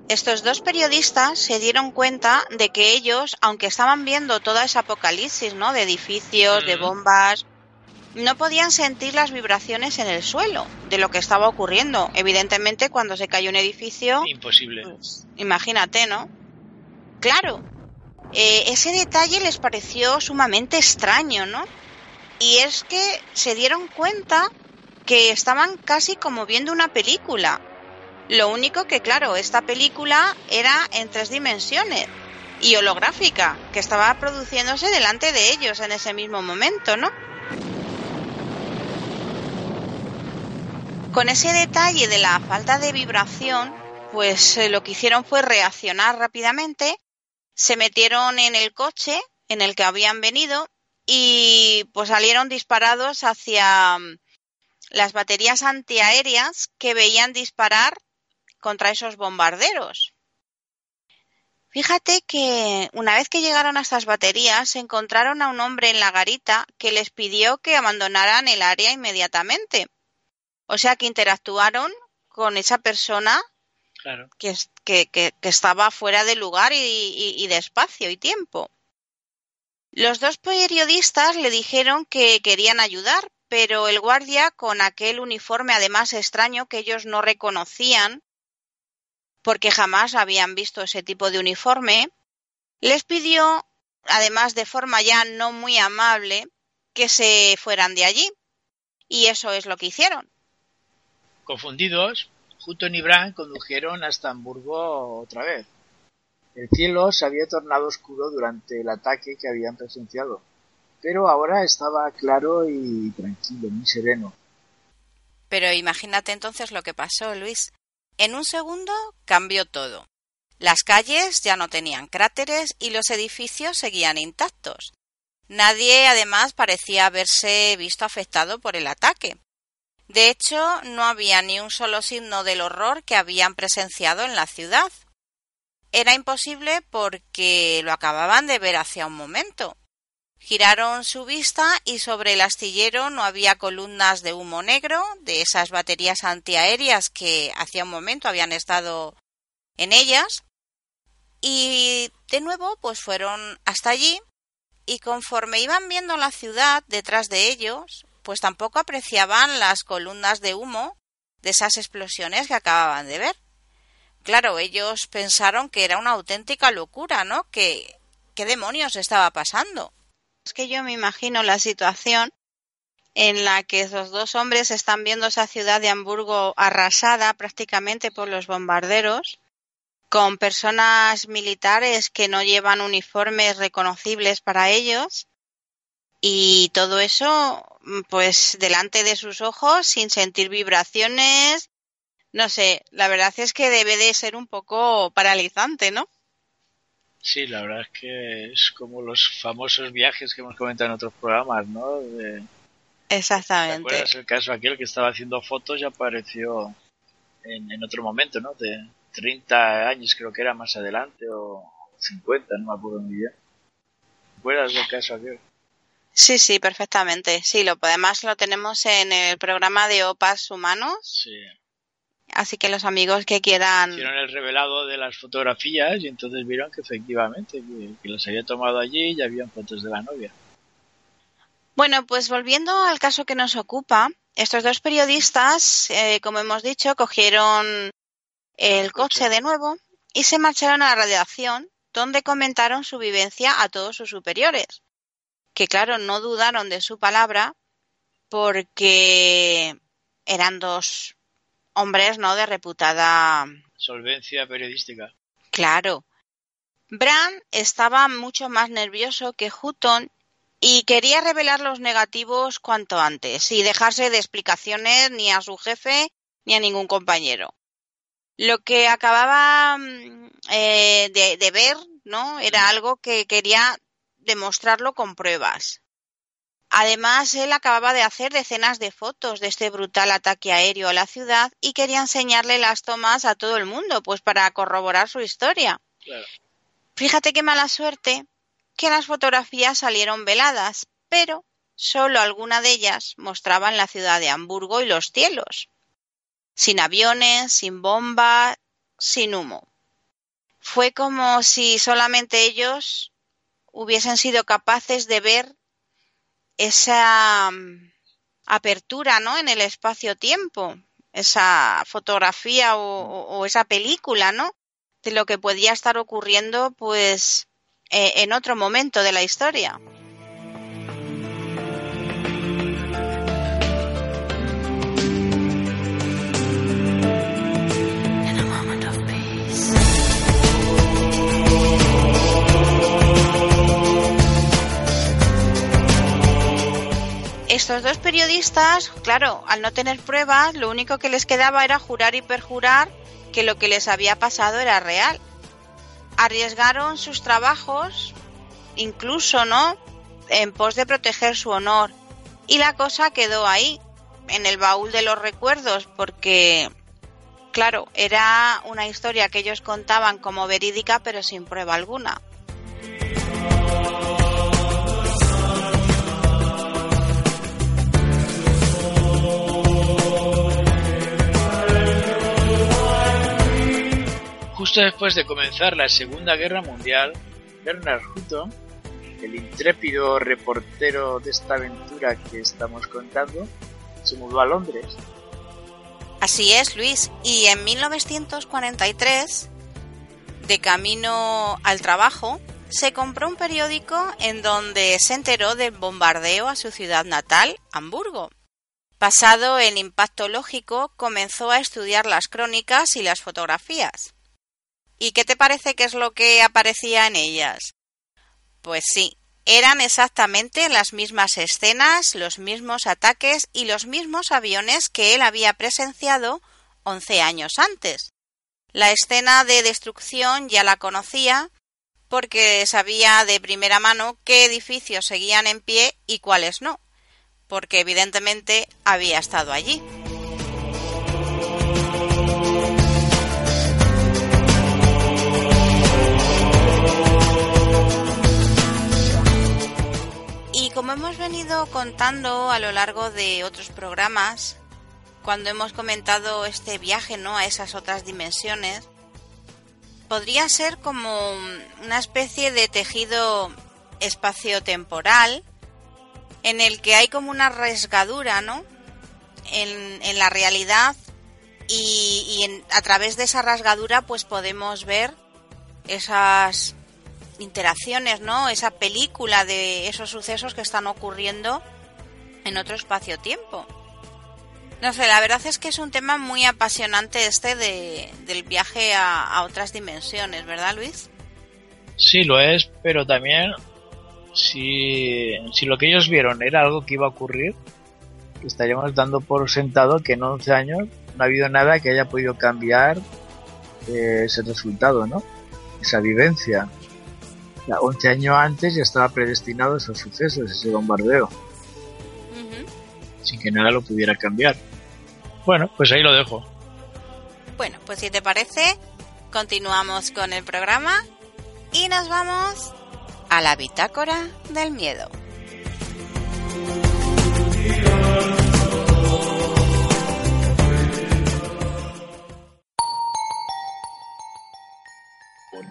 Estos dos periodistas se dieron cuenta de que ellos, aunque estaban viendo toda esa apocalipsis, ¿no? De edificios, de bombas, no podían sentir las vibraciones en el suelo de lo que estaba ocurriendo. Evidentemente, cuando se cayó un edificio. Imposible. Pues, imagínate, ¿no? Claro, eh, ese detalle les pareció sumamente extraño, ¿no? Y es que se dieron cuenta que estaban casi como viendo una película. Lo único que, claro, esta película era en tres dimensiones y holográfica, que estaba produciéndose delante de ellos en ese mismo momento, ¿no? Con ese detalle de la falta de vibración, pues eh, lo que hicieron fue reaccionar rápidamente se metieron en el coche en el que habían venido y pues salieron disparados hacia mm, las baterías antiaéreas que veían disparar contra esos bombarderos. Fíjate que una vez que llegaron a estas baterías encontraron a un hombre en la garita que les pidió que abandonaran el área inmediatamente. O sea que interactuaron con esa persona que, que, estaba fuera de lugar y, de espacio y tiempo. Los dos periodistas le dijeron que querían ayudar, pero el guardia, con aquel uniforme además extraño que ellos no reconocían, porque jamás habían visto ese tipo de uniforme, les pidió, además de forma ya no muy amable, que se fueran de allí. Y eso es lo que hicieron. Confundidos, Hutton y Brand condujeron hasta Hamburgo otra vez. El cielo se había tornado oscuro durante el ataque que habían presenciado, pero ahora estaba claro y tranquilo, muy sereno. Pero imagínate entonces lo que pasó, Luis. En un segundo cambió todo. Las calles ya no tenían cráteres y los edificios seguían intactos. Nadie, además, parecía haberse visto afectado por el ataque. De hecho, no había ni un solo signo del horror que habían presenciado en la ciudad. Era imposible porque lo acababan de ver hacia un momento. Giraron su vista y sobre el astillero no había columnas de humo negro de esas baterías antiaéreas que hacía un momento habían estado en ellas. Y de nuevo, pues fueron hasta allí y conforme iban viendo la ciudad detrás de ellos, pues tampoco apreciaban las columnas de humo de esas explosiones que acababan de ver. Claro, ellos pensaron que era una auténtica locura, ¿no? Que qué demonios estaba pasando. Es que yo me imagino la situación en la que esos dos hombres están viendo esa ciudad de Hamburgo arrasada prácticamente por los bombarderos, con personas militares que no llevan uniformes reconocibles para ellos, y todo eso pues delante de sus ojos sin sentir vibraciones. No sé, la verdad es que debe de ser un poco paralizante, ¿no? Sí, la verdad es que es como los famosos viajes que hemos comentado en otros programas, ¿no? De, ¿Te Exactamente. acuerdas el caso aquel que estaba haciendo fotos y apareció en, en otro momento, ¿no? De 30 años creo que era más adelante o 50, no me acuerdo muy bien. ¿Te acuerdas del caso aquel? Sí, sí, perfectamente. Sí, lo además lo tenemos en el programa de OPAS humanos, Sí. así que los amigos que quieran Hicieron el revelado de las fotografías y entonces vieron que efectivamente que, que las había tomado allí y habían fotos de la novia. Bueno, pues volviendo al caso que nos ocupa, estos dos periodistas, eh, como hemos dicho, cogieron el coche de nuevo y se marcharon a la redacción, donde comentaron su vivencia a todos sus superiores, que claro, no dudaron de su palabra porque eran dos hombres, ¿no?, de reputada Solvencia periodística. Claro. Bran estaba mucho más nervioso que Hutton y quería revelar los negativos cuanto antes y dejarse de explicaciones ni a su jefe ni a ningún compañero. Lo que acababa mm, eh, de, de ver, ¿no? Era algo que quería demostrarlo con pruebas. Además, él acababa de hacer decenas de fotos de este brutal ataque aéreo a la ciudad y quería enseñarle las tomas a todo el mundo, pues para corroborar su historia. Claro. Fíjate qué mala suerte que las fotografías salieron veladas, pero solo alguna de ellas mostraban la ciudad de Hamburgo y los cielos. Sin aviones, sin bomba, sin humo. Fue como si solamente ellos hubiesen sido capaces de ver esa mm, apertura, ¿no? En el espacio-tiempo, esa fotografía o, esa película, ¿no? De lo que podía estar ocurriendo, pues, eh, en otro momento de la historia. Estos dos periodistas, claro, al no tener pruebas, lo único que les quedaba era jurar y perjurar que lo que les había pasado era real. Arriesgaron sus trabajos, incluso, ¿no? En pos de proteger su honor. Y la cosa quedó ahí, en el baúl de los recuerdos, porque, claro, era una historia que ellos contaban como verídica, pero sin prueba alguna. Justo después de comenzar la Segunda Guerra Mundial, Bernard Hutton, el intrépido reportero de esta aventura que estamos contando, se mudó a Londres. Así es, Luis. Y en 1943, de camino al trabajo, se compró un periódico en donde se enteró del bombardeo a su ciudad natal, Hamburgo. Pasado el impacto lógico, comenzó a estudiar las crónicas y las fotografías. ¿Y qué te parece que es lo que aparecía en ellas? Pues sí, eran exactamente las mismas escenas, los mismos ataques y los mismos aviones que él había presenciado 11 años antes. La escena de destrucción ya la conocía porque sabía de primera mano qué edificios seguían en pie y cuáles no, porque evidentemente había estado allí. Como hemos venido contando a lo largo de otros programas, cuando hemos comentado este viaje ¿no? a esas otras dimensiones, podría ser como una especie de tejido espaciotemporal en el que hay como una resgadura, ¿no? En, la realidad y, a través de esa rasgadura pues podemos ver esas interacciones, ¿no? Esa película de esos sucesos que están ocurriendo en otro espacio-tiempo. No sé, la verdad es que es un tema muy apasionante este de, del viaje a, otras dimensiones, ¿verdad, Luis? Sí, lo es, pero también si, si lo que ellos vieron era algo que iba a ocurrir, estaríamos dando por sentado que en 11 años no ha habido nada que haya podido cambiar eh, ese resultado, ¿no? Esa vivencia. 11 años antes ya estaba predestinado a esos sucesos, ese bombardeo, sin que nada lo pudiera cambiar. Bueno, pues ahí lo dejo. Bueno, pues si te parece, continuamos con el programa y nos vamos a la bitácora del miedo.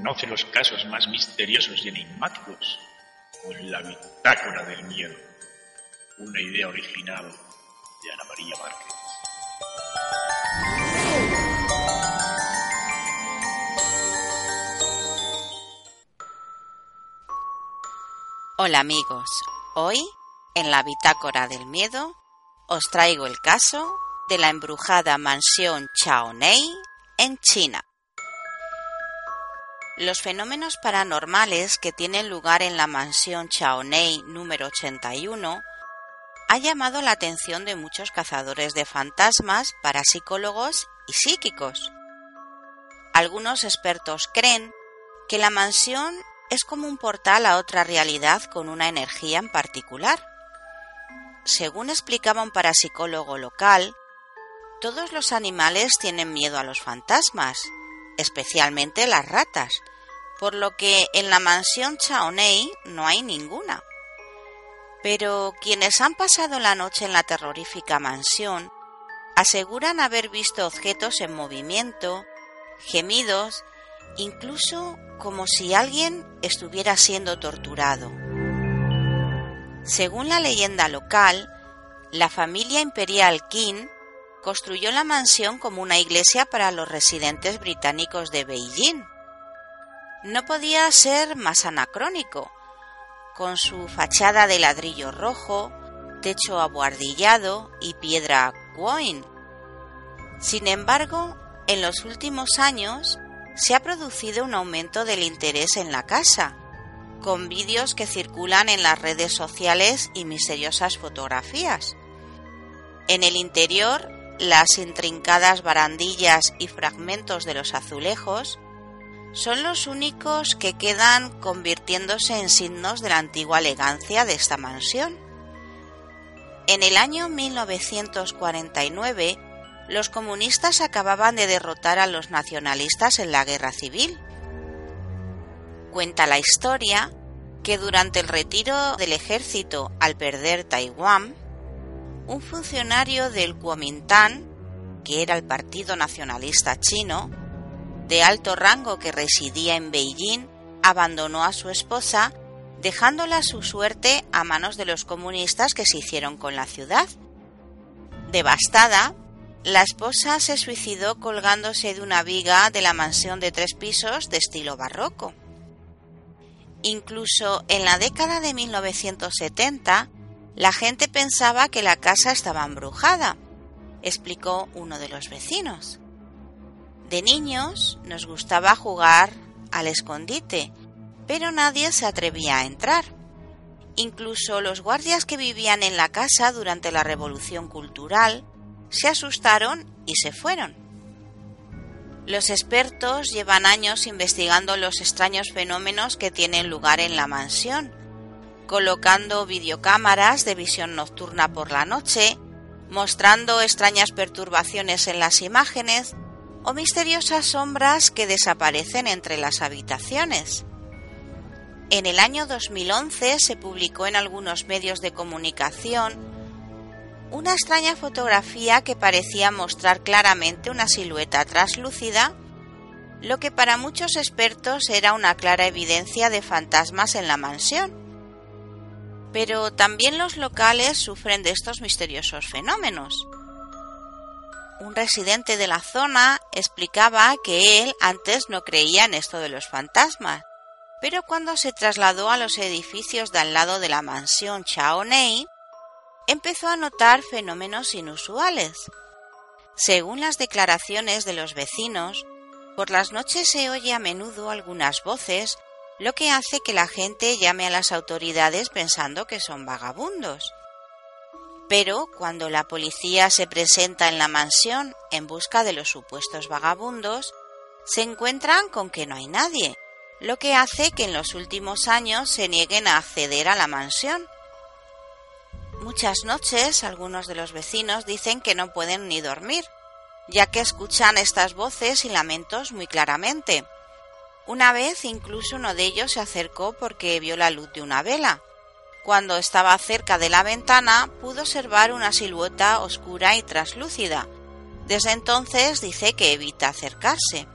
Conoce los casos más misteriosos y enigmáticos con la bitácora del miedo. Una idea original de Ana María Márquez. Hola amigos, hoy en la bitácora del miedo os traigo el caso de la embrujada mansión Chaonei en China. Los fenómenos paranormales que tienen lugar en la mansión Chaonei número 81 ha llamado la atención de muchos cazadores de fantasmas, parapsicólogos y psíquicos. Algunos expertos creen que la mansión es como un portal a otra realidad con una energía en particular. Según explicaba un parapsicólogo local, todos los animales tienen miedo a los fantasmas, especialmente las ratas, por lo que en la mansión Chaonei no hay ninguna. Pero quienes han pasado la noche en la terrorífica mansión aseguran haber visto objetos en movimiento, gemidos, incluso como si alguien estuviera siendo torturado. Según la leyenda local, la familia imperial Qin construyó la mansión como una iglesia para los residentes británicos de Beijing. No podía ser más anacrónico, con su fachada de ladrillo rojo, techo abuhardillado y piedra Quoin. Sin embargo, en los últimos años se ha producido un aumento del interés en la casa, con vídeos que circulan en las redes sociales y misteriosas fotografías. En el interior, las intrincadas barandillas y fragmentos de los azulejos son los únicos que quedan convirtiéndose en signos de la antigua elegancia de esta mansión. En el año 1949, los comunistas acababan de derrotar a los nacionalistas en la guerra civil. Cuenta la historia que durante el retiro del ejército al perder Taiwán, un funcionario del Kuomintang, que era el Partido Nacionalista Chino, de alto rango que residía en Beijing, abandonó a su esposa, dejándola su suerte a manos de los comunistas que se hicieron con la ciudad. Devastada, la esposa se suicidó colgándose de una viga de la mansión de tres pisos de estilo barroco. Incluso en la década de 1970, la gente pensaba que la casa estaba embrujada, explicó uno de los vecinos. De niños nos gustaba jugar al escondite, pero nadie se atrevía a entrar. Incluso los guardias que vivían en la casa durante la Revolución Cultural se asustaron y se fueron. Los expertos llevan años investigando los extraños fenómenos que tienen lugar en la mansión, colocando videocámaras de visión nocturna por la noche, mostrando extrañas perturbaciones en las imágenes o misteriosas sombras que desaparecen entre las habitaciones. En el año 2011 se publicó en algunos medios de comunicación una extraña fotografía que parecía mostrar claramente una silueta traslúcida, lo que para muchos expertos era una clara evidencia de fantasmas en la mansión. Pero también los locales sufren de estos misteriosos fenómenos. Un residente de la zona explicaba que él antes no creía en esto de los fantasmas, pero cuando se trasladó a los edificios de al lado de la mansión Chaonei, empezó a notar fenómenos inusuales. Según las declaraciones de los vecinos, por las noches se oye a menudo algunas voces, lo que hace que la gente llame a las autoridades pensando que son vagabundos. Pero cuando la policía se presenta en la mansión en busca de los supuestos vagabundos, se encuentran con que no hay nadie, lo que hace que en los últimos años se nieguen a acceder a la mansión. Muchas noches algunos de los vecinos dicen que no pueden ni dormir, ya que escuchan estas voces y lamentos muy claramente. Una vez incluso uno de ellos se acercó porque vio la luz de una vela. Cuando estaba cerca de la ventana pudo observar una silueta oscura y traslúcida. Desde entonces dice que evita acercarse.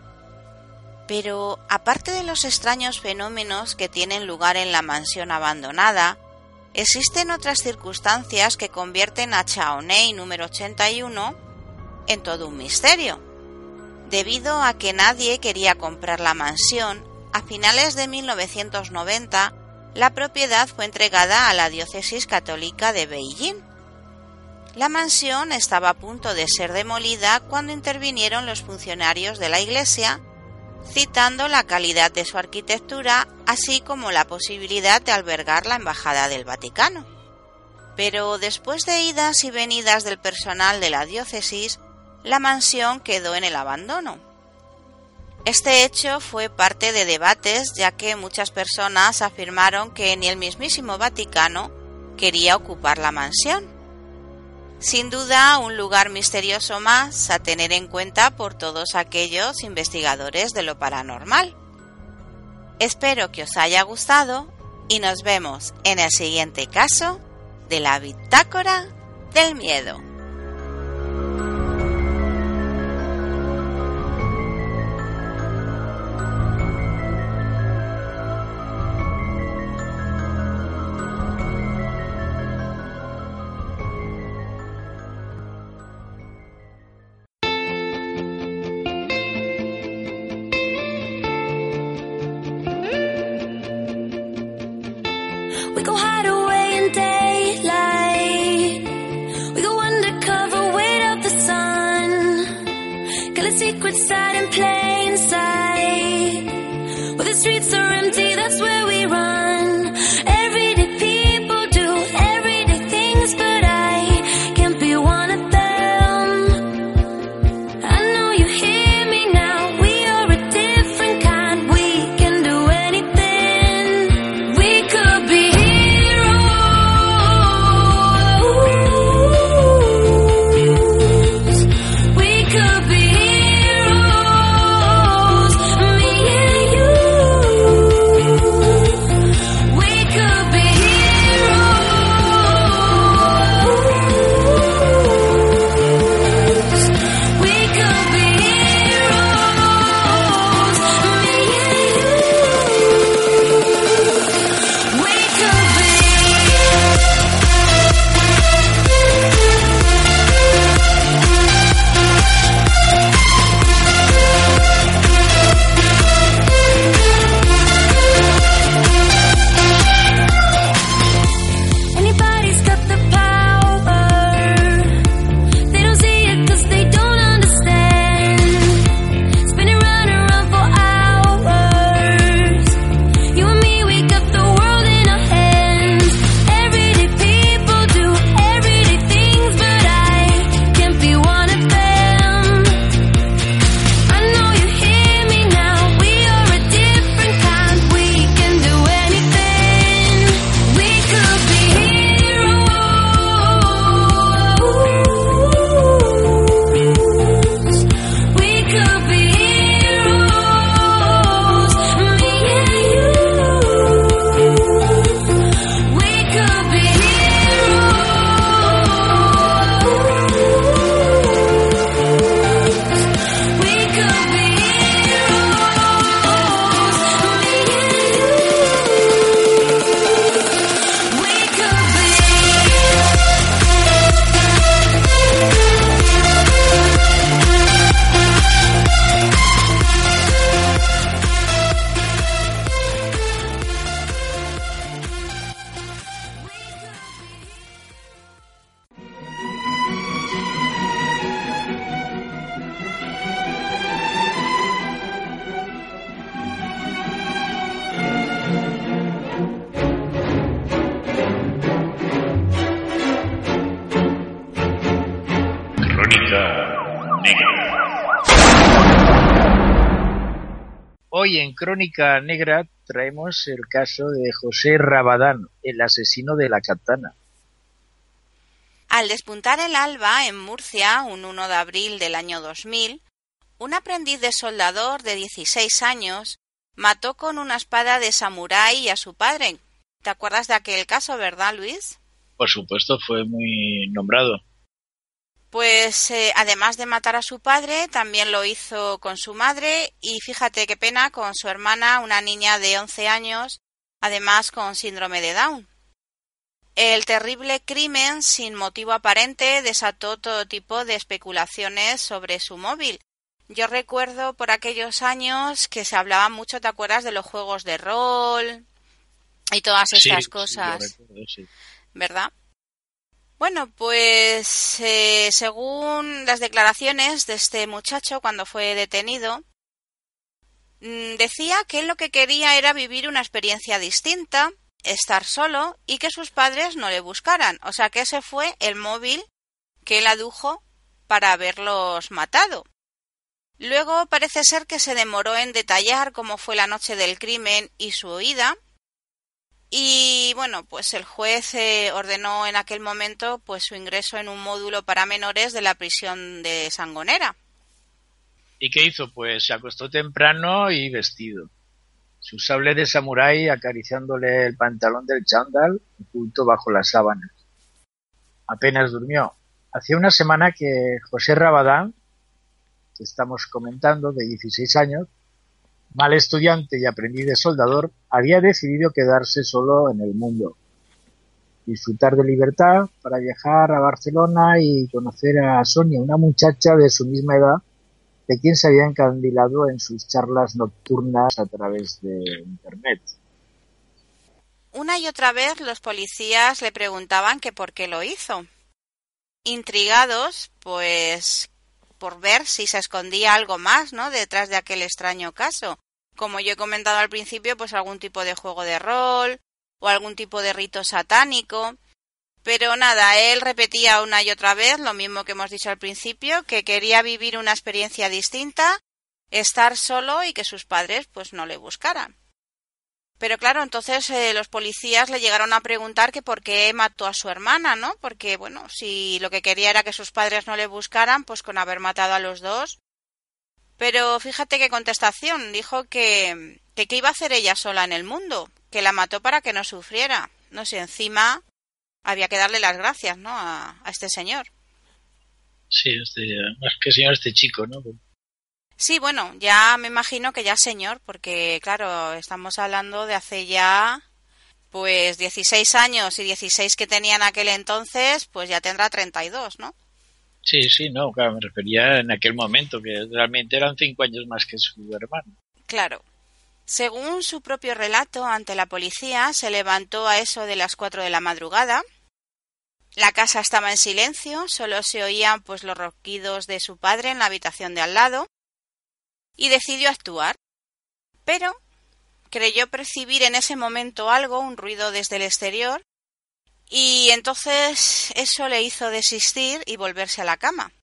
Pero aparte de los extraños fenómenos que tienen lugar en la mansión abandonada, existen otras circunstancias que convierten a Chaonei número 81 en todo un misterio. Debido a que nadie quería comprar la mansión, a finales de 1990 la propiedad fue entregada a la diócesis católica de Beijing. La mansión estaba a punto de ser demolida cuando intervinieron los funcionarios de la iglesia, citando la calidad de su arquitectura, así como la posibilidad de albergar la Embajada del Vaticano. Pero después de idas y venidas del personal de la diócesis, la mansión quedó en el abandono. Este hecho fue parte de debates ya que muchas personas afirmaron que ni el mismísimo Vaticano quería ocupar la mansión. Sin duda, un lugar misterioso más a tener en cuenta por todos aquellos investigadores de lo paranormal. Espero que os haya gustado y nos vemos en el siguiente caso de la bitácora del miedo. Crónica Negra traemos el caso de José Rabadán, el asesino de la katana. Al despuntar el alba en Murcia, un 1 de abril del año 2000, un aprendiz de soldador de 16 años mató con una espada de samurái a su padre. ¿Te acuerdas de aquel caso, verdad, Luis? Por supuesto, fue muy nombrado. Pues eh, además de matar a su padre, también lo hizo con su madre y fíjate qué pena con su hermana, una niña de 11 años, además con síndrome de Down. El terrible crimen sin motivo aparente desató todo tipo de especulaciones sobre su móvil. Yo recuerdo por aquellos años que se hablaba mucho, ¿te acuerdas? De los juegos de rol y todas estas cosas, sí, sí. ¿verdad? Bueno, pues eh, según las declaraciones de este muchacho cuando fue detenido, mm, decía que él lo que quería era vivir una experiencia distinta, estar solo y que sus padres no le buscaran. O sea que ese fue el móvil que él adujo para haberlos matado. Luego parece ser que se demoró en detallar cómo fue la noche del crimen y su huida. Y bueno, pues el juez eh, ordenó en aquel momento pues su ingreso en un módulo para menores de la prisión de Sangonera. ¿Y qué hizo? Pues se acostó temprano y vestido. Su sable de samurái acariciándole el pantalón del chándal oculto bajo las sábanas. Apenas durmió. Hacía una semana que José Rabadán, que estamos comentando, de 16 años, mal estudiante y aprendiz de soldador, había decidido quedarse solo en el mundo. Disfrutar de libertad para viajar a Barcelona y conocer a Sonia, una muchacha de su misma edad, de quien se había encandilado en sus charlas nocturnas a través de Internet. Una y otra vez los policías le preguntaban que por qué lo hizo. Intrigados, pues por ver si se escondía algo más, ¿no? detrás de aquel extraño caso. Como yo he comentado al principio, pues algún tipo de juego de rol o algún tipo de rito satánico. Pero nada, él repetía una y otra vez lo mismo que hemos dicho al principio, que quería vivir una experiencia distinta, estar solo y que sus padres pues no le buscaran. Pero claro, entonces eh, los policías le llegaron a preguntar que por qué mató a su hermana, ¿no? Porque, bueno, si lo que quería era que sus padres no le buscaran, pues con haber matado a los dos. Pero fíjate qué contestación. Dijo que, que qué iba a hacer ella sola en el mundo, que la mató para que no sufriera. No sé, encima había que darle las gracias, ¿no? A, a este señor. Sí, este, más que señor, este chico, ¿no? Sí, bueno, ya me imagino que ya señor, porque claro, estamos hablando de hace ya pues 16 años y 16 que tenía en aquel entonces, pues ya tendrá 32, ¿no? Sí, sí, no, claro, me refería en aquel momento, que realmente eran cinco años más que su hermano. Claro. Según su propio relato ante la policía, se levantó a eso de las 4 de la madrugada. La casa estaba en silencio, solo se oían pues los ronquidos de su padre en la habitación de al lado y decidió actuar. Pero creyó percibir en ese momento algo, un ruido desde el exterior, y entonces eso le hizo desistir y volverse a la cama.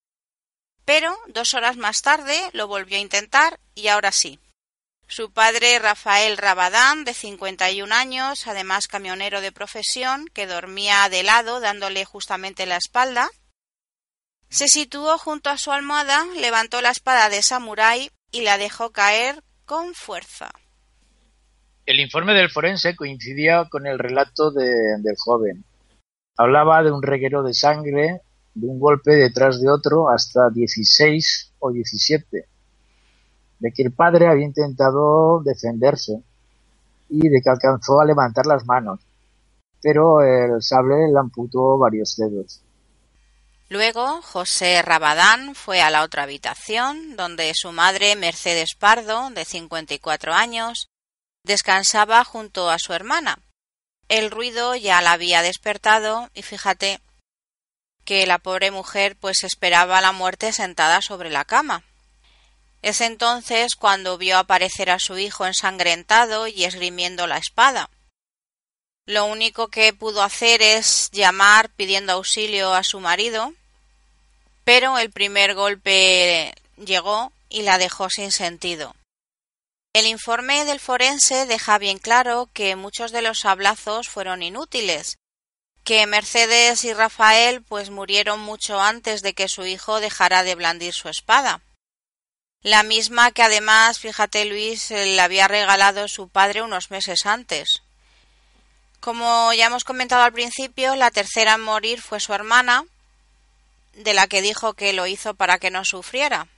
Pero dos horas más tarde lo volvió a intentar y ahora sí. Su padre, Rafael Rabadán, de 51 años, además camionero de profesión, que dormía de lado dándole justamente la espalda, se situó junto a su almohada, levantó la espada de samurái y la dejó caer con fuerza. El informe del forense coincidía con el relato de- del joven. Hablaba de un reguero de sangre, de un golpe detrás de otro hasta 16 o 17, de que el padre había intentado defenderse y de que alcanzó a levantar las manos, pero el sable le amputó varios dedos. Luego, José Rabadán fue a la otra habitación, donde su madre, Mercedes Pardo, de 54 años, descansaba junto a su hermana. El ruido ya la había despertado y fíjate que la pobre mujer pues esperaba la muerte sentada sobre la cama. Es entonces cuando vio aparecer a su hijo ensangrentado y esgrimiendo la espada. Lo único que pudo hacer es llamar pidiendo auxilio a su marido, pero el primer golpe llegó y la dejó sin sentido. El informe del forense deja bien claro que muchos de los sablazos fueron inútiles, que Mercedes y Rafael pues murieron mucho antes de que su hijo dejara de blandir su espada. La misma que además, fíjate Luis, le había regalado su padre unos meses antes. Como ya hemos comentado al principio, la tercera en morir fue su hermana, de la que dijo que lo hizo para que no sufriera.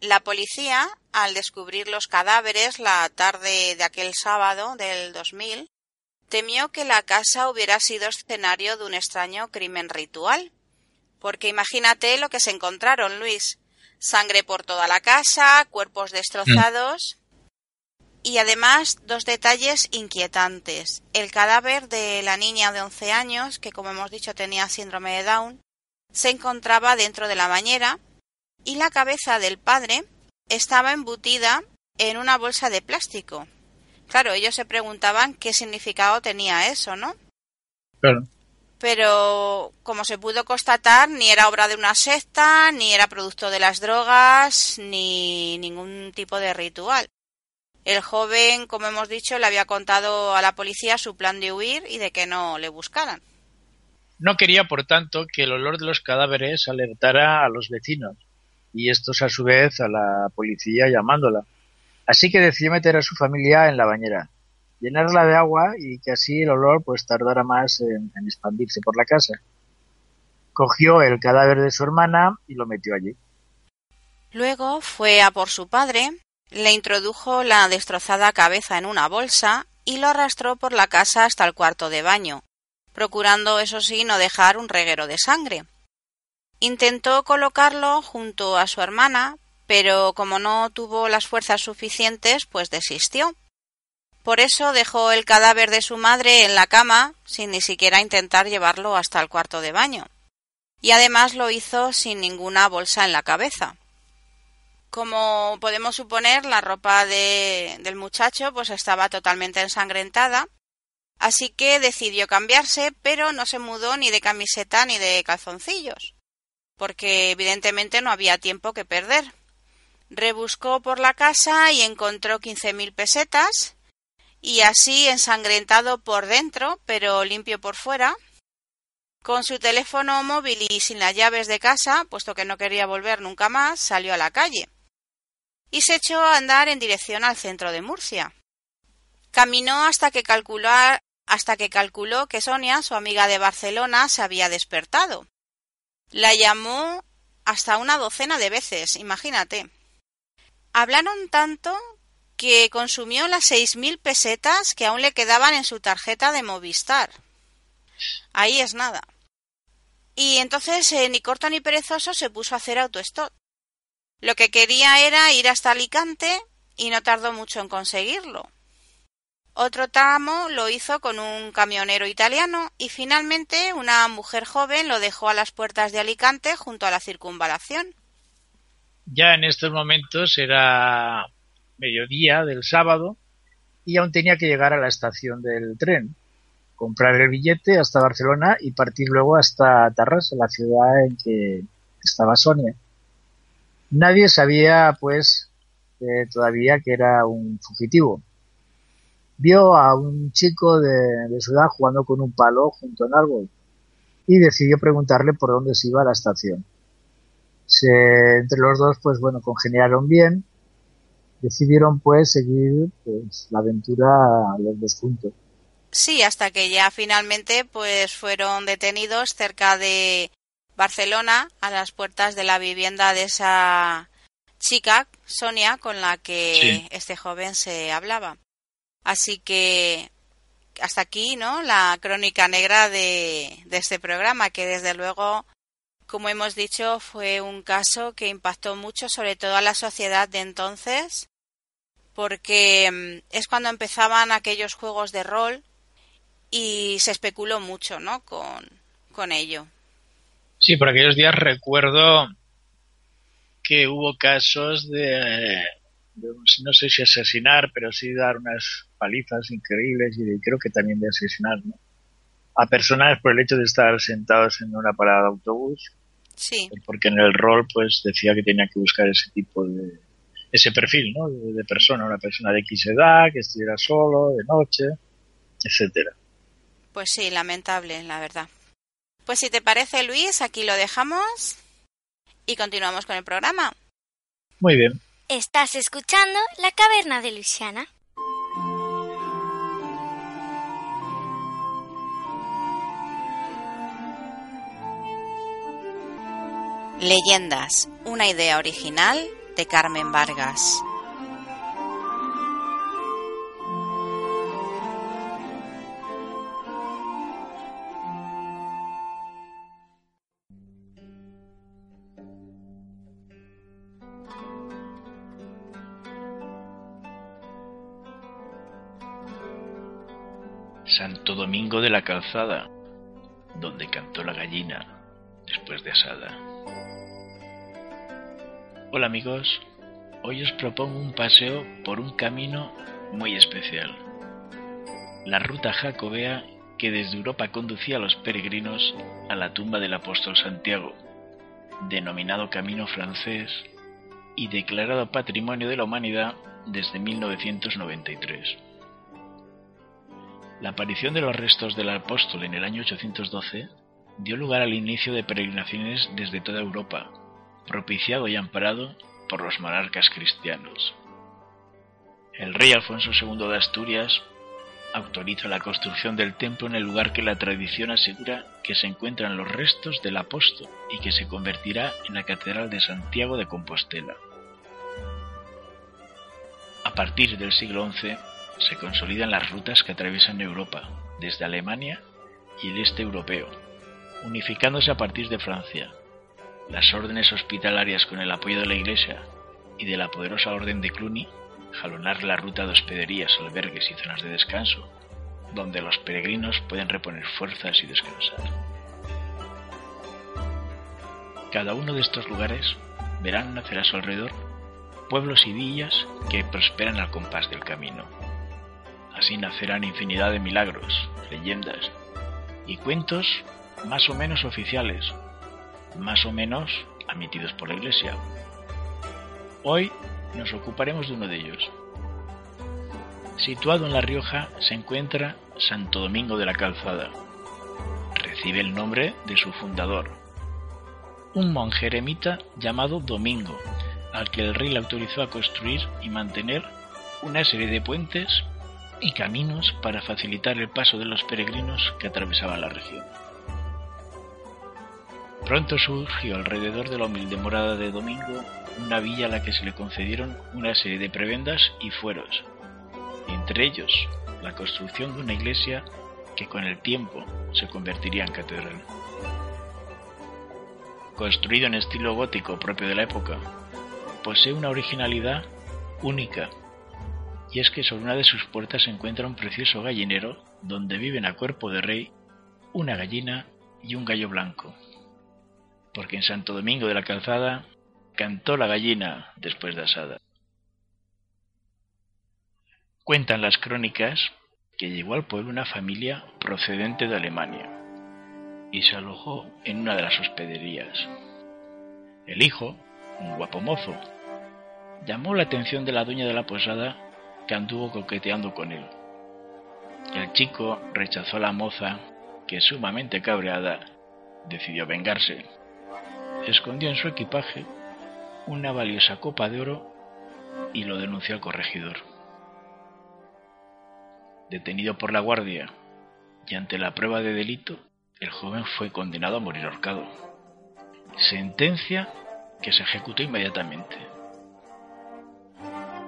La policía, al descubrir los cadáveres la tarde de aquel sábado del 2000, temió que la casa hubiera sido escenario de un extraño crimen ritual. Porque imagínate lo que se encontraron, Luis. Sangre por toda la casa, cuerpos destrozados. Y además, dos detalles inquietantes. El cadáver de la niña de 11 años, que como hemos dicho tenía síndrome de Down, se encontraba dentro de la bañera y la cabeza del padre estaba embutida en una bolsa de plástico. Claro, ellos se preguntaban qué significado tenía eso, ¿no? Claro. Pero, como se pudo constatar, ni era obra de una secta, ni era producto de las drogas, ni ningún tipo de ritual. El joven, como hemos dicho, le había contado a la policía su plan de huir y de que no le buscaran. No quería, por tanto, que el olor de los cadáveres alertara a los vecinos, y estos a su vez a la policía llamándola. Así que decidió meter a su familia en la bañera, llenarla de agua y que así el olor pues tardara más en, en expandirse por la casa. Cogió el cadáver de su hermana y lo metió allí. Luego fue a por su padre, le introdujo la destrozada cabeza en una bolsa y lo arrastró por la casa hasta el cuarto de baño, procurando, eso sí, no dejar un reguero de sangre. Intentó colocarlo junto a su hermana, pero como no tuvo las fuerzas suficientes, pues desistió. Por eso dejó el cadáver de su madre en la cama, sin ni siquiera intentar llevarlo hasta el cuarto de baño. Y además lo hizo sin ninguna bolsa en la cabeza. Como podemos suponer, la ropa de, del muchacho pues estaba totalmente ensangrentada, así que decidió cambiarse, pero no se mudó ni de camiseta ni de calzoncillos, porque evidentemente no había tiempo que perder. Rebuscó por la casa y encontró quince mil pesetas, y así ensangrentado por dentro, pero limpio por fuera, con su teléfono móvil y sin las llaves de casa, puesto que no quería volver nunca más, salió a la calle y se echó a andar en dirección al centro de Murcia. Caminó hasta que calculó, hasta que calculó que Sonia, su amiga de Barcelona, se había despertado. La llamó hasta una docena de veces, imagínate. Hablaron tanto que consumió las seis mil pesetas que aún le quedaban en su tarjeta de Movistar. Ahí es nada. Y entonces eh, ni corto ni perezoso se puso a hacer autostop. Lo que quería era ir hasta Alicante y no tardó mucho en conseguirlo. Otro tramo lo hizo con un camionero italiano y finalmente una mujer joven lo dejó a las puertas de Alicante junto a la circunvalación. Ya en estos momentos era mediodía del sábado y aún tenía que llegar a la estación del tren, comprar el billete hasta Barcelona y partir luego hasta Tarrasa, la ciudad en que estaba Sonia. Nadie sabía, pues, eh, todavía que era un fugitivo. Vio a un chico de, de, su edad jugando con un palo junto a un árbol y decidió preguntarle por dónde se iba a la estación. Se, entre los dos, pues bueno, congeniaron bien. Decidieron, pues, seguir pues, la aventura los dos juntos. Sí, hasta que ya finalmente, pues, fueron detenidos cerca de Barcelona, a las puertas de la vivienda de esa chica, Sonia, con la que Sí. este joven se hablaba. Así que hasta aquí, ¿no? La crónica negra de, de este programa, que desde luego, como hemos dicho, fue un caso que impactó mucho, sobre todo a la sociedad de entonces, porque mm, es cuando empezaban aquellos juegos de rol y se especuló mucho, ¿no? Con, con ello. Sí, por aquellos días recuerdo que hubo casos de, de, no sé si asesinar, pero sí dar unas palizas increíbles y de- creo que también de asesinar, ¿no? A personas por el hecho de estar sentados en una parada de autobús, Sí, porque en el rol pues decía que tenía que buscar ese tipo de, ese perfil, ¿no? De, de persona, una persona de X edad, que estuviera solo, de noche, etcétera. Pues sí, lamentable, la verdad. Pues si te parece, Luis, aquí lo dejamos y continuamos con el programa. Muy bien. Estás escuchando La Caverna de Luisiana. Leyendas, una idea original de Carmen Vargas. Santo Domingo de la Calzada, donde cantó la gallina después de asada. Hola amigos, hoy os propongo un paseo por un camino muy especial. La ruta jacobea que desde Europa conducía a los peregrinos a la tumba del apóstol Santiago, denominado Camino francés y declarado Patrimonio de la Humanidad desde 1993. La aparición de los restos del apóstol en el año 812 dio lugar al inicio de peregrinaciones desde toda Europa, propiciado y amparado por los monarcas cristianos. El rey Alfonso II de Asturias autoriza la construcción del templo en el lugar que la tradición asegura que se encuentran los restos del apóstol y que se convertirá en la Catedral de Santiago de Compostela. A partir del siglo XI se consolidan las rutas que atraviesan Europa, desde Alemania y el este europeo, unificándose a partir de Francia. Las órdenes hospitalarias con el apoyo de la Iglesia y de la poderosa orden de Cluny jalonar la ruta de hospederías, albergues y zonas de descanso, donde los peregrinos pueden reponer fuerzas y descansar. Cada uno de estos lugares verán nacer a su alrededor pueblos y villas que prosperan al compás del camino. Así nacerán infinidad de milagros, leyendas y cuentos más o menos oficiales, más o menos admitidos por la Iglesia. Hoy nos ocuparemos de uno de ellos. Situado en La Rioja se encuentra Santo Domingo de la Calzada. Recibe el nombre de su fundador, un monje eremita llamado Domingo, al que el rey le autorizó a construir y mantener una serie de puentes y caminos para facilitar el paso de los peregrinos que atravesaban la región. Pronto surgió alrededor de la humilde morada de Domingo una villa a la que se le concedieron una serie de prebendas y fueros, entre ellos la construcción de una iglesia que con el tiempo se convertiría en catedral. Construido en estilo gótico propio de la época, posee una originalidad única, y es que sobre una de sus puertas se encuentra un precioso gallinero donde viven a cuerpo de rey una gallina y un gallo blanco, porque en Santo Domingo de la Calzada cantó la gallina después de asada. Cuentan las crónicas que llegó al pueblo una familia procedente de Alemania y se alojó en una de las hospederías. El hijo, un guapo mozo, llamó la atención de la dueña de la posada que anduvo coqueteando con él. El chico rechazó a la moza que sumamente cabreada decidió vengarse. Escondió en su equipaje una valiosa copa de oro y lo denunció al corregidor. Detenido por la guardia y ante la prueba de delito, el joven fue condenado a morir ahorcado. Sentencia que se ejecutó inmediatamente.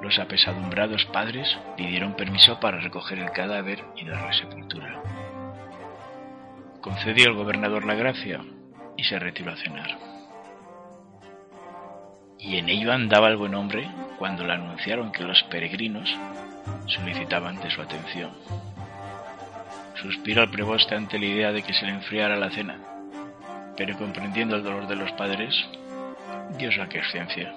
Los apesadumbrados padres pidieron permiso para recoger el cadáver y darle sepultura. Concedió el gobernador la gracia y se retiró a cenar. Y en ello andaba el buen hombre cuando le anunciaron que los peregrinos solicitaban de su atención. Suspiró el preboste ante la idea de que se le enfriara la cena, pero comprendiendo el dolor de los padres, dio su aquiescencia.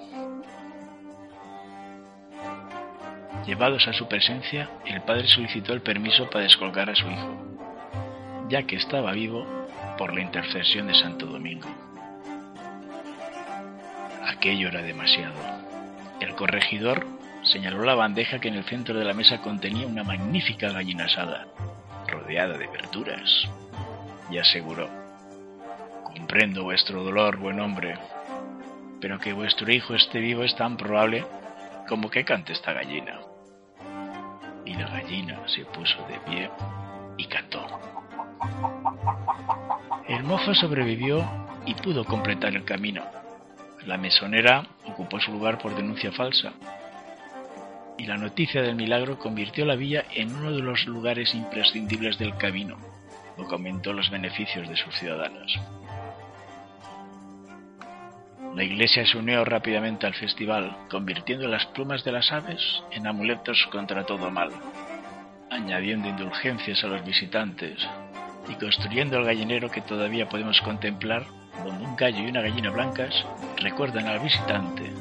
Llevados a su presencia, el padre solicitó el permiso para descolgar a su hijo, ya que estaba vivo por la intercesión de Santo Domingo. Aquello era demasiado. El corregidor señaló la bandeja que en el centro de la mesa contenía una magnífica gallina asada, rodeada de verduras, y aseguró Comprendo vuestro dolor, buen hombre, pero que vuestro hijo esté vivo es tan probable como que cante esta gallina. Y la gallina se puso de pie y cantó. El mozo sobrevivió y pudo completar el camino. La mesonera ocupó su lugar por denuncia falsa. Y la noticia del milagro convirtió la villa en uno de los lugares imprescindibles del camino, lo que aumentó los beneficios de sus ciudadanos. La iglesia se unió rápidamente al festival, convirtiendo las plumas de las aves en amuletos contra todo mal, añadiendo indulgencias a los visitantes y construyendo el gallinero que todavía podemos contemplar, donde un gallo y una gallina blancas recuerdan al visitante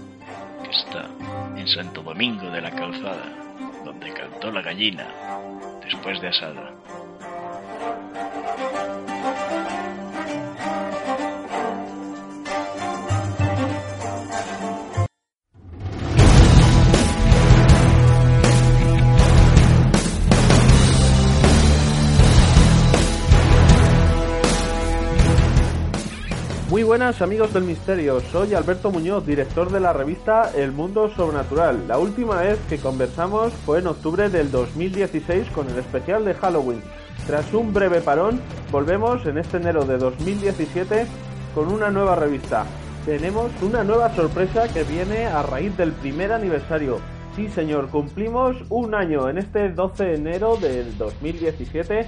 que está en Santo Domingo de la Calzada, donde cantó la gallina después de asada. Muy buenas amigos del misterio, soy Alberto Muñoz, director de la revista El Mundo Sobrenatural. La última vez que conversamos fue en octubre del 2016 con el especial de Halloween. Tras un breve parón, volvemos en este enero de 2017 con una nueva revista. Tenemos una nueva sorpresa que viene a raíz del primer aniversario. Sí señor, cumplimos un año en este 12 de enero del 2017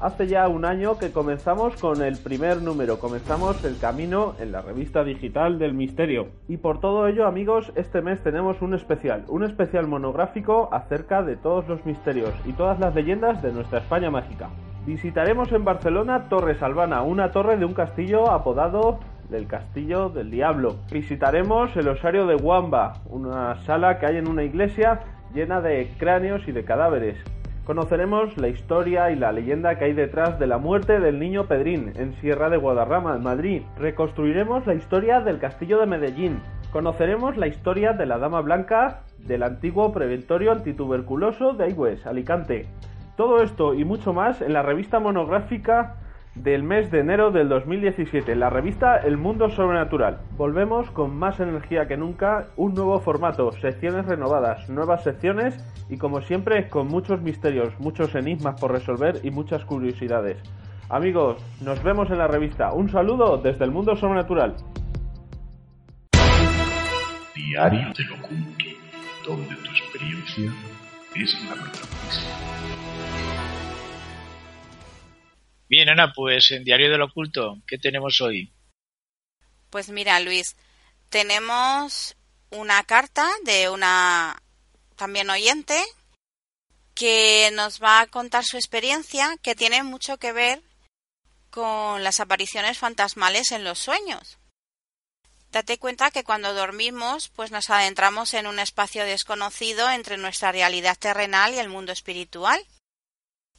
Hace ya un año que comenzamos con el primer número, comenzamos el camino en la revista digital del misterio. Y por todo ello, amigos, este mes tenemos un especial, un especial monográfico acerca de todos los misterios y todas las leyendas de nuestra España mágica. Visitaremos en Barcelona Torre Salvana, una torre de un castillo apodado del Castillo del Diablo. Visitaremos el Osario de Wamba, una sala que hay en una iglesia llena de cráneos y de cadáveres. Conoceremos la historia y la leyenda que hay detrás de la muerte del niño Pedrín en Sierra de Guadarrama, en Madrid. Reconstruiremos la historia del castillo de Medellín. Conoceremos la historia de la Dama Blanca del antiguo preventorio antituberculoso de Aigües, Alicante. Todo esto y mucho más en la revista monográfica del mes de enero del 2017, la revista El Mundo Sobrenatural. Volvemos con más energía que nunca, un nuevo formato, secciones renovadas, nuevas secciones y como siempre con muchos misterios, muchos enigmas por resolver y muchas curiosidades. Amigos, nos vemos en la revista. Un saludo desde el Mundo Sobrenatural. Diario del Oculto, donde tu experiencia es la protagonista. Bien, Ana, pues en Diario del Oculto, ¿qué tenemos hoy? Pues mira, Luis, tenemos una carta de una también oyente que nos va a contar su experiencia que tiene mucho que ver con las apariciones fantasmales en los sueños. Date cuenta que cuando dormimos, pues nos adentramos en un espacio desconocido entre nuestra realidad terrenal y el mundo espiritual.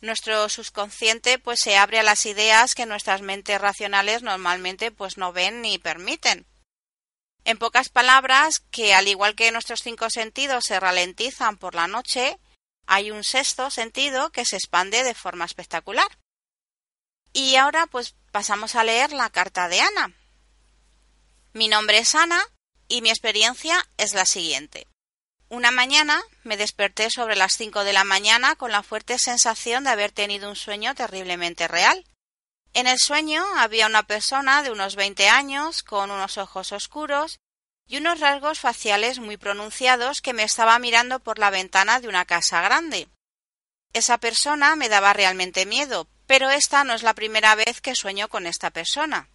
Nuestro subconsciente pues se abre a las ideas que nuestras mentes racionales normalmente pues no ven ni permiten. En pocas palabras, que al igual que nuestros cinco sentidos se ralentizan por la noche, hay un sexto sentido que se expande de forma espectacular. Y ahora pues pasamos a leer la carta de Ana. Mi nombre es Ana y mi experiencia es la siguiente. Una mañana me desperté sobre las cinco de la mañana con la fuerte sensación de haber tenido un sueño terriblemente real. En el sueño había una persona de unos veinte años, con unos ojos oscuros y unos rasgos faciales muy pronunciados que me estaba mirando por la ventana de una casa grande. Esa persona me daba realmente miedo, pero esta no es la primera vez que sueño con esta persona.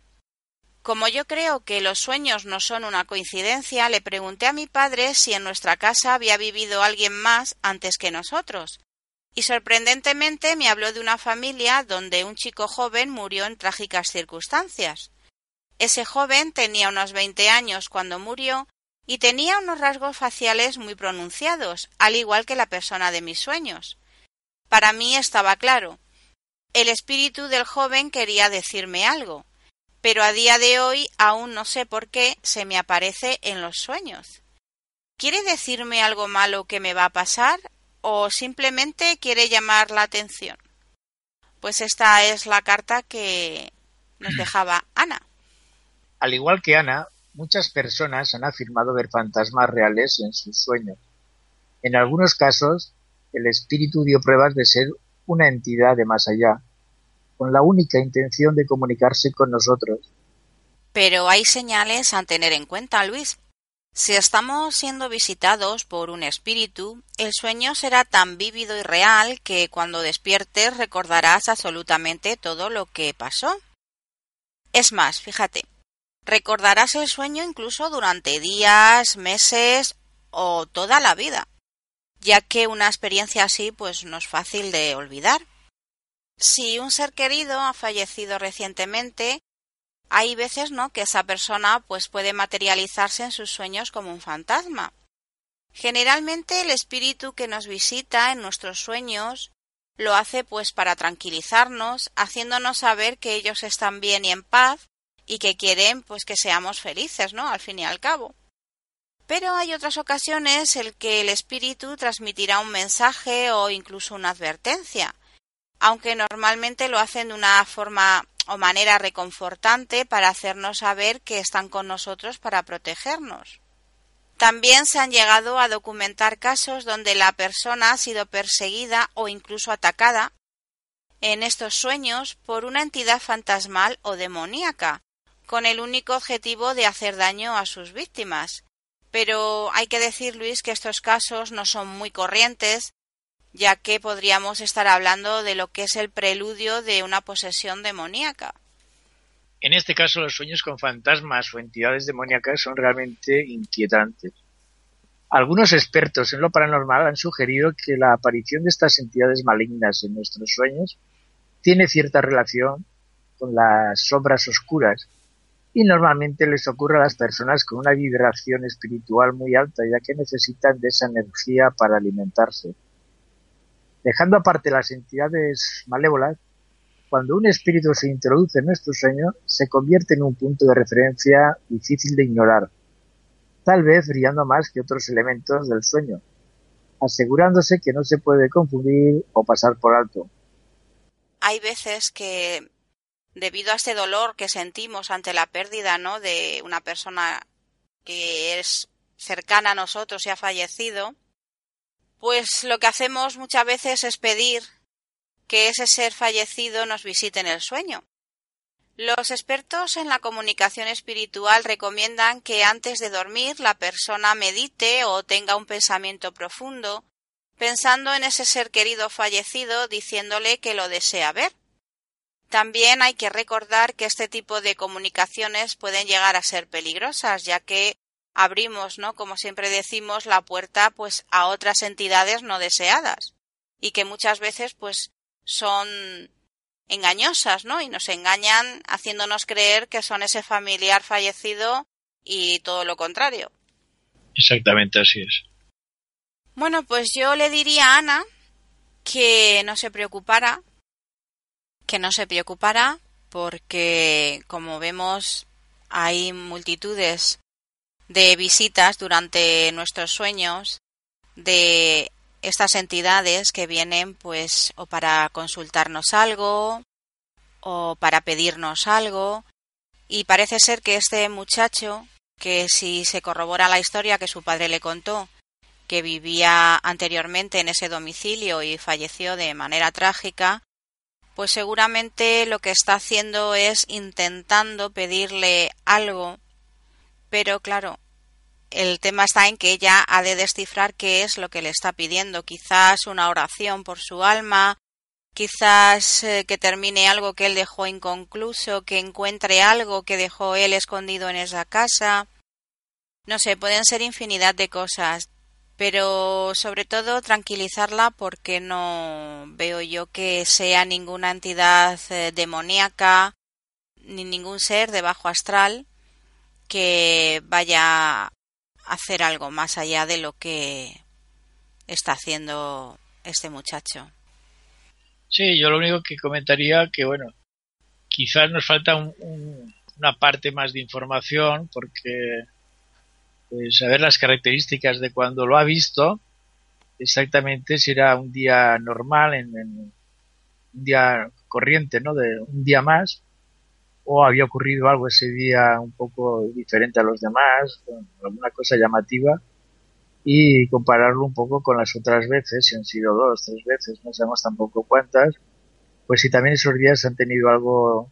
Como yo creo que los sueños no son una coincidencia, le pregunté a mi padre si en nuestra casa había vivido alguien más antes que nosotros. Y sorprendentemente me habló de una familia donde un chico joven murió en trágicas circunstancias. Ese joven tenía unos veinte años cuando murió y tenía unos rasgos faciales muy pronunciados, al igual que la persona de mis sueños. Para mí estaba claro. El espíritu del joven quería decirme algo pero a día de hoy aún no sé por qué se me aparece en los sueños. ¿quiere decirme algo malo que me va a pasar o simplemente quiere llamar la atención? Pues esta es la carta que nos dejaba Ana. Al igual que Ana, muchas personas han afirmado ver fantasmas reales en sus sueños. En algunos casos, el espíritu dio pruebas de ser una entidad de más allá, con la única intención de comunicarse con nosotros. Pero hay señales a tener en cuenta, Luis. Si estamos siendo visitados por un espíritu, el sueño será tan vívido y real que cuando despiertes recordarás absolutamente todo lo que pasó. Es más, fíjate, recordarás el sueño incluso durante días, meses o toda la vida, ya que una experiencia así pues no es fácil de olvidar. Si un ser querido ha fallecido recientemente, hay veces, ¿no?, que esa persona pues puede materializarse en sus sueños como un fantasma. Generalmente el espíritu que nos visita en nuestros sueños lo hace pues para tranquilizarnos, haciéndonos saber que ellos están bien y en paz y que quieren pues que seamos felices, ¿no? Al fin y al cabo. Pero hay otras ocasiones en que el espíritu transmitirá un mensaje o incluso una advertencia, aunque normalmente lo hacen de una forma o manera reconfortante para hacernos saber que están con nosotros para protegernos. También se han llegado a documentar casos donde la persona ha sido perseguida o incluso atacada en estos sueños por una entidad fantasmal o demoníaca, con el único objetivo de hacer daño a sus víctimas. Pero hay que decir, Luis, que estos casos no son muy corrientes ya que podríamos estar hablando de lo que es el preludio de una posesión demoníaca. En este caso, los sueños con fantasmas o entidades demoníacas son realmente inquietantes. Algunos expertos en lo paranormal han sugerido que la aparición de estas entidades malignas en nuestros sueños tiene cierta relación con las sombras oscuras y normalmente les ocurre a las personas con una vibración espiritual muy alta ya que necesitan de esa energía para alimentarse. Dejando aparte las entidades malévolas, cuando un espíritu se introduce en nuestro sueño, se convierte en un punto de referencia difícil de ignorar, tal vez brillando más que otros elementos del sueño, asegurándose que no se puede confundir o pasar por alto. Hay veces que, debido a este dolor que sentimos ante la pérdida ¿no? de una persona que es cercana a nosotros y ha fallecido, pues lo que hacemos muchas veces es pedir que ese ser fallecido nos visite en el sueño. Los expertos en la comunicación espiritual recomiendan que antes de dormir la persona medite o tenga un pensamiento profundo, pensando en ese ser querido fallecido, diciéndole que lo desea ver. También hay que recordar que este tipo de comunicaciones pueden llegar a ser peligrosas, ya que abrimos, ¿no? Como siempre decimos, la puerta pues a otras entidades no deseadas y que muchas veces pues son engañosas, ¿no? Y nos engañan haciéndonos creer que son ese familiar fallecido y todo lo contrario. Exactamente así es. Bueno, pues yo le diría a Ana que no se preocupara, que no se preocupara porque como vemos hay multitudes de visitas durante nuestros sueños de estas entidades que vienen pues o para consultarnos algo o para pedirnos algo. Y parece ser que este muchacho que si se corrobora la historia que su padre le contó que vivía anteriormente en ese domicilio y falleció de manera trágica pues seguramente lo que está haciendo es intentando pedirle algo pero claro, el tema está en que ella ha de descifrar qué es lo que le está pidiendo. Quizás una oración por su alma, quizás eh, que termine algo que él dejó inconcluso, que encuentre algo que dejó él escondido en esa casa. No sé, pueden ser infinidad de cosas, pero sobre todo tranquilizarla porque no veo yo que sea ninguna entidad eh, demoníaca ni ningún ser de bajo astral que vaya a hacer algo más allá de lo que está haciendo este muchacho. Sí, yo lo único que comentaría que, bueno, quizás nos falta una parte más de información porque pues saber las características de cuando lo ha visto, exactamente si era un día normal, en, en un día corriente, ¿no? De un día más, o había ocurrido algo ese día un poco diferente a los demás, alguna cosa llamativa, y compararlo un poco con las otras veces, si han sido dos, tres veces, no sabemos tampoco cuántas, pues si también esos días han tenido algo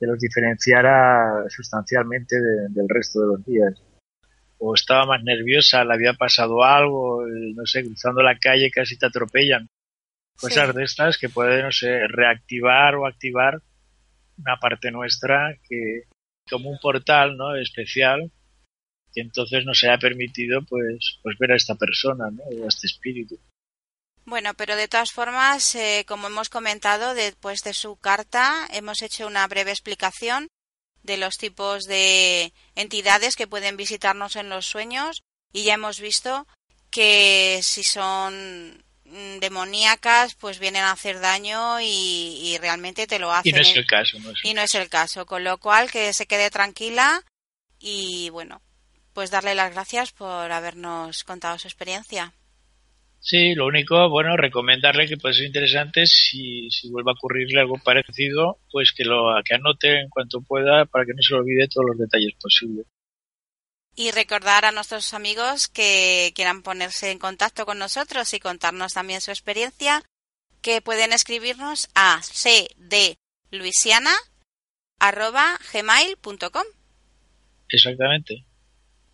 que los diferenciara sustancialmente de- del resto de los días. O estaba más nerviosa, le había pasado algo, eh, no sé, cruzando la calle casi te atropellan. Cosas Sí. de estas que pueden, no sé, reactivar o activar una parte nuestra que, como un portal, ¿no? Especial, que entonces nos haya permitido, pues, pues ver a esta persona, ¿no? A este espíritu. Bueno, pero de todas formas, eh, como hemos comentado, después de su carta, hemos hecho una breve explicación de los tipos de entidades que pueden visitarnos en los sueños y ya hemos visto que si son demoníacas, pues vienen a hacer daño y, y realmente te lo hacen. Y no es el caso, no es el y no es el caso, con lo cual que se quede tranquila y bueno, pues darle las gracias por habernos contado su experiencia. Sí, lo único, bueno, recomendarle que puede ser interesante si, si vuelve a ocurrirle algo parecido, pues que lo que anote en cuanto pueda para que no se olvide todos los detalles posibles. Y recordar a nuestros amigos que quieran ponerse en contacto con nosotros y contarnos también su experiencia, que pueden escribirnos a cdluisiana.gmail.com. Exactamente.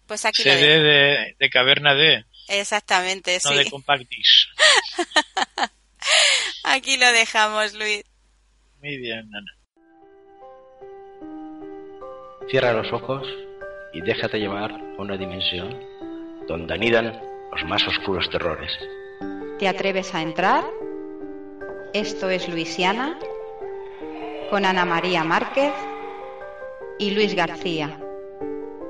Pues aquí lo CD dejo. de, de caverna D, Exactamente, no sí. de compact disc. Aquí lo dejamos, Luis. Muy bien, Ana. Cierra los ojos y déjate llevar a una dimensión donde anidan los más oscuros terrores. ¿Te atreves a entrar? Esto es Luisiana con Ana María Márquez y Luis García.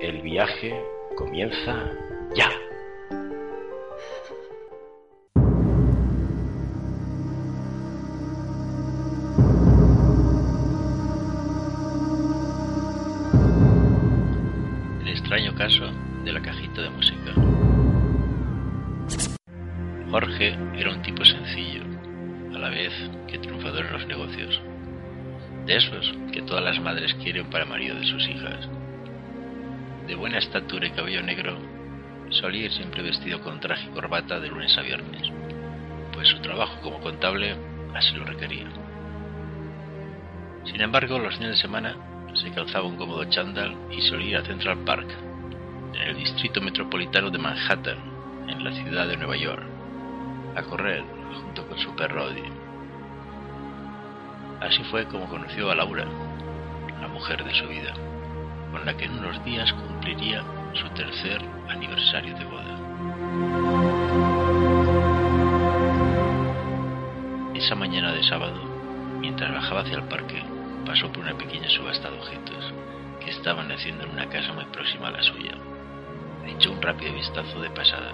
El viaje comienza ya. Jorge era un tipo sencillo, a la vez que triunfador en los negocios. De esos que todas las madres quieren para marido de sus hijas. De buena estatura y cabello negro, solía ir siempre vestido con traje y corbata de lunes a viernes, pues su trabajo como contable así lo requería. Sin embargo, los fines de semana se calzaba un cómodo chándal y solía ir a Central Park, en el distrito metropolitano de Manhattan, en la ciudad de Nueva York, a correr junto con su perro Odie. Así fue como conoció a Laura, la mujer de su vida, con la que en unos días cumpliría su tercer aniversario de boda. Esa mañana de sábado, mientras bajaba hacia el parque, pasó por una pequeña subasta de objetos que estaban haciendo en una casa muy próxima a la suya. Echó un rápido vistazo de pasada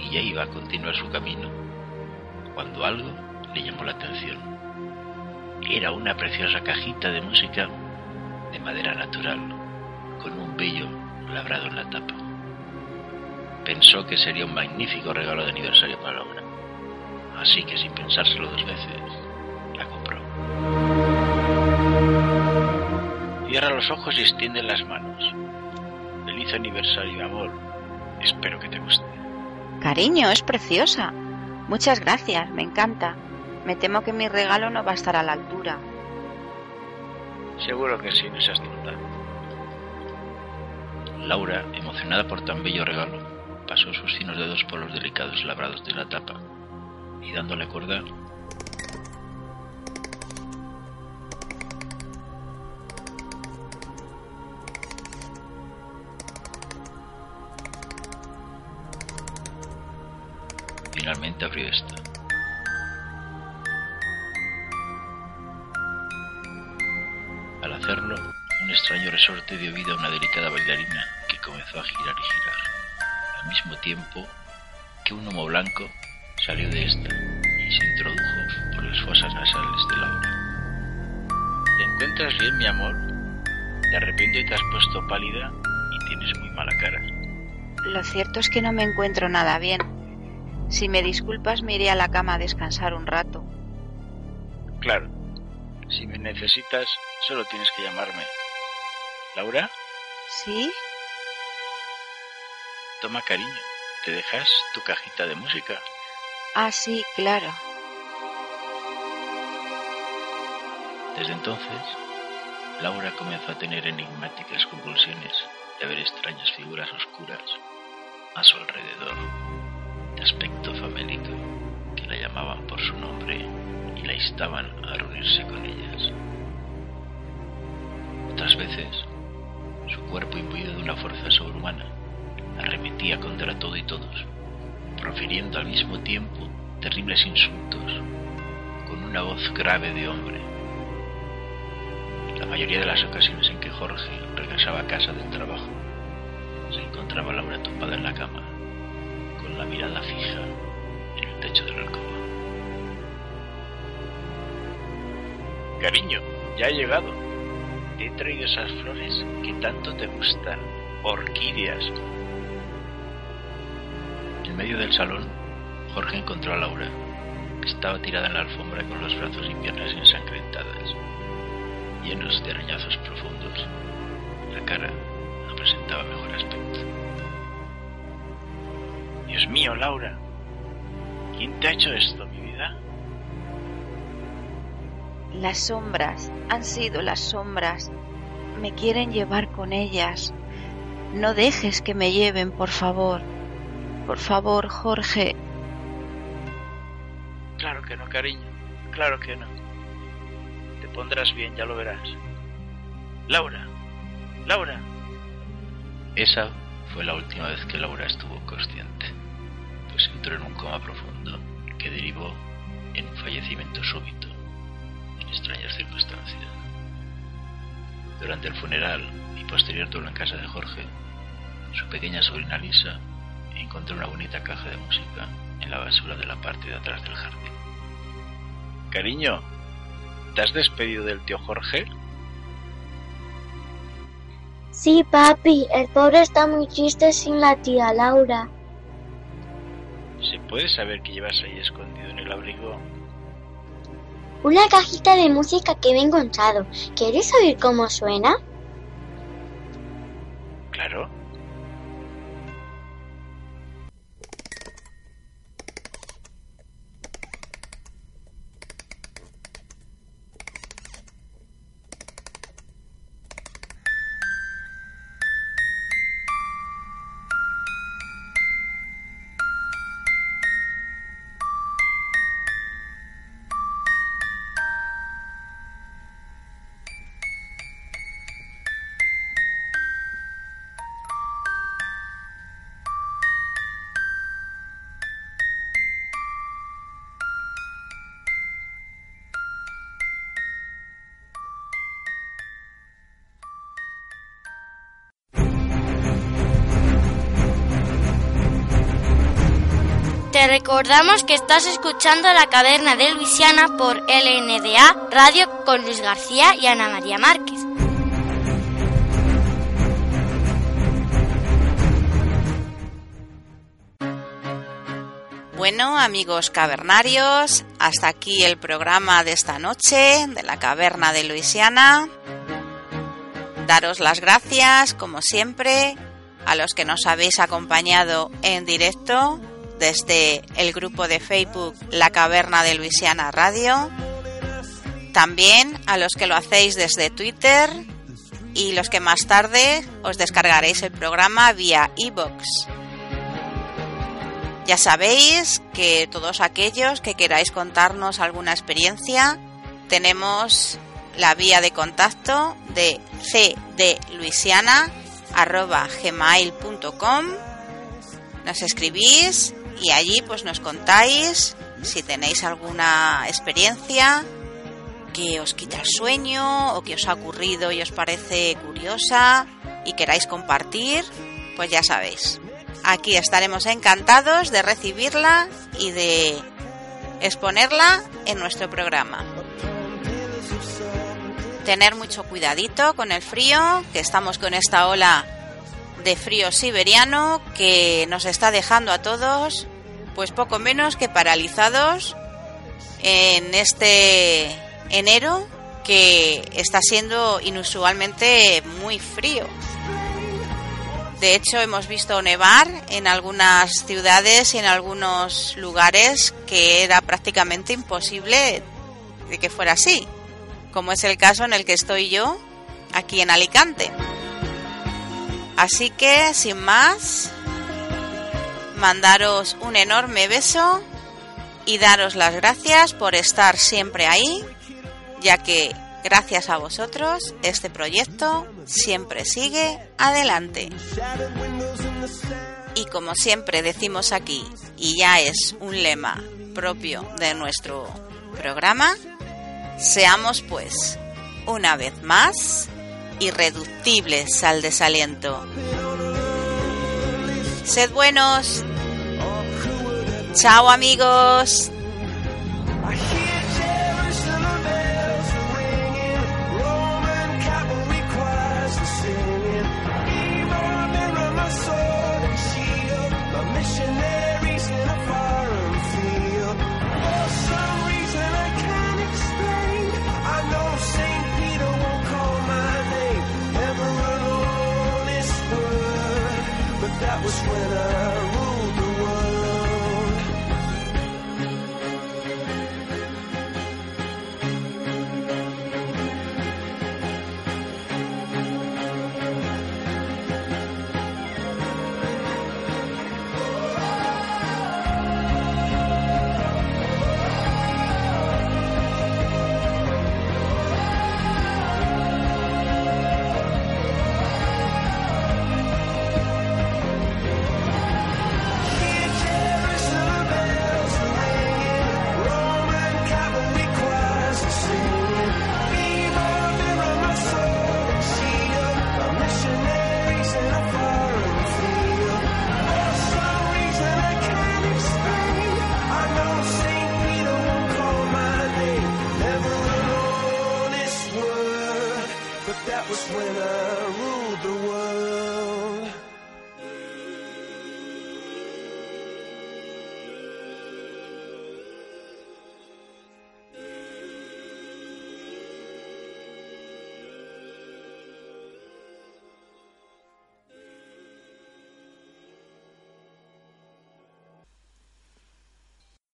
y ya iba a continuar su camino cuando algo le llamó la atención. Era una preciosa cajita de música de madera natural con un vello labrado en la tapa. Pensó que sería un magnífico regalo de aniversario para Laura, así que sin pensárselo dos veces, la compró. Cierra los ojos y extiende las manos. Feliz aniversario, amor. Espero que te guste. Cariño, es preciosa. Muchas gracias, me encanta. Me temo que mi regalo no va a estar a la altura. Seguro que sí, no seas tonta. Laura, emocionada por tan bello regalo, pasó sus finos dedos por los delicados labrados de la tapa y dándole cuerda, finalmente abrió esta. Al hacerlo, un extraño resorte dio vida a una delicada bailarina que comenzó a girar y girar, al mismo tiempo que un humo blanco salió de esta y se introdujo por las fosas nasales de Laura. ¿Te encuentras bien, mi amor? De repente te has puesto pálida y tienes muy mala cara. lo cierto es que no me encuentro nada bien. Si me disculpas, me iré a la cama a descansar un rato. Claro. Si me necesitas, solo tienes que llamarme. ¿Laura? ¿Sí? Toma cariño. ¿Te dejas tu cajita de música? Ah, sí, claro. Desde entonces, Laura comenzó a tener enigmáticas convulsiones de ver extrañas figuras oscuras a su alrededor, de aspecto famélico, que la llamaban por su nombre y la instaban a reunirse con ellas. Otras veces, su cuerpo imbuido de una fuerza sobrehumana arremetía contra todo y todos, profiriendo al mismo tiempo terribles insultos con una voz grave de hombre. La mayoría de las ocasiones en que Jorge regresaba a casa del trabajo, se encontraba Laura tumbada en la cama, la mirada fija en el techo de la alcoba. Cariño, ya he llegado. He traído esas flores que tanto te gustan, orquídeas. En medio del salón, Jorge encontró a Laura, que estaba tirada en la alfombra con los brazos y piernas ensangrentadas, llenos de arañazos profundos. La cara no presentaba mejor aspecto. Dios mío, Laura, ¿quién te ha hecho esto, mi vida? Las sombras, han sido las sombras. Me quieren llevar con ellas. No dejes que me lleven, por favor. Por favor, Jorge. Claro que no, cariño. Claro que no. Te pondrás bien, ya lo verás. Laura. Laura. Esa fue la última vez que Laura estuvo consciente, entró en un coma profundo que derivó en un fallecimiento súbito en extrañas circunstancias. Durante el funeral y posterior duelo en casa de Jorge, su pequeña sobrina Lisa encontró una bonita caja de música en la basura de la parte de atrás del jardín. Cariño, ¿te has despedido del tío Jorge? Sí, papi, el pobre está muy triste sin la tía Laura. ¿Se puede saber qué llevas ahí escondido en el abrigo? Una cajita de música que me he encontrado. ¿Quieres oír cómo suena? Claro. Recordamos que estás escuchando La Caverna de Luisiana por LNDA Radio con Luis García y Ana María Márquez. Bueno, amigos cavernarios, hasta aquí el programa de esta noche de la Caverna de Luisiana. Daros las gracias, como siempre, a los que nos habéis acompañado en directo desde el grupo de Facebook La Caverna de Luisiana Radio. También a los que lo hacéis desde Twitter y los que más tarde os descargaréis el programa vía iBox. Ya sabéis que todos aquellos que queráis contarnos alguna experiencia, tenemos la vía de contacto de cdluisiana.gmail.com Nos escribís y allí pues nos contáis si tenéis alguna experiencia que os quita el sueño o que os ha ocurrido y os parece curiosa y queráis compartir, pues ya sabéis. Aquí estaremos encantados de recibirla y de exponerla en nuestro programa. Tener mucho cuidadito con el frío, que estamos con esta ola de frío siberiano que nos está dejando a todos pues poco menos que paralizados en este enero que está siendo inusualmente muy frío. De hecho, hemos visto nevar en algunas ciudades y en algunos lugares que era prácticamente imposible de que fuera así, como es el caso en el que estoy yo, aquí en Alicante. Así que, sin más, mandaros un enorme beso y daros las gracias por estar siempre ahí, ya que gracias a vosotros este proyecto siempre sigue adelante. Y como siempre decimos aquí, y ya es un lema propio de nuestro programa, seamos pues, una vez más, irreductibles al desaliento. Sed buenos. Chao amigos. That was when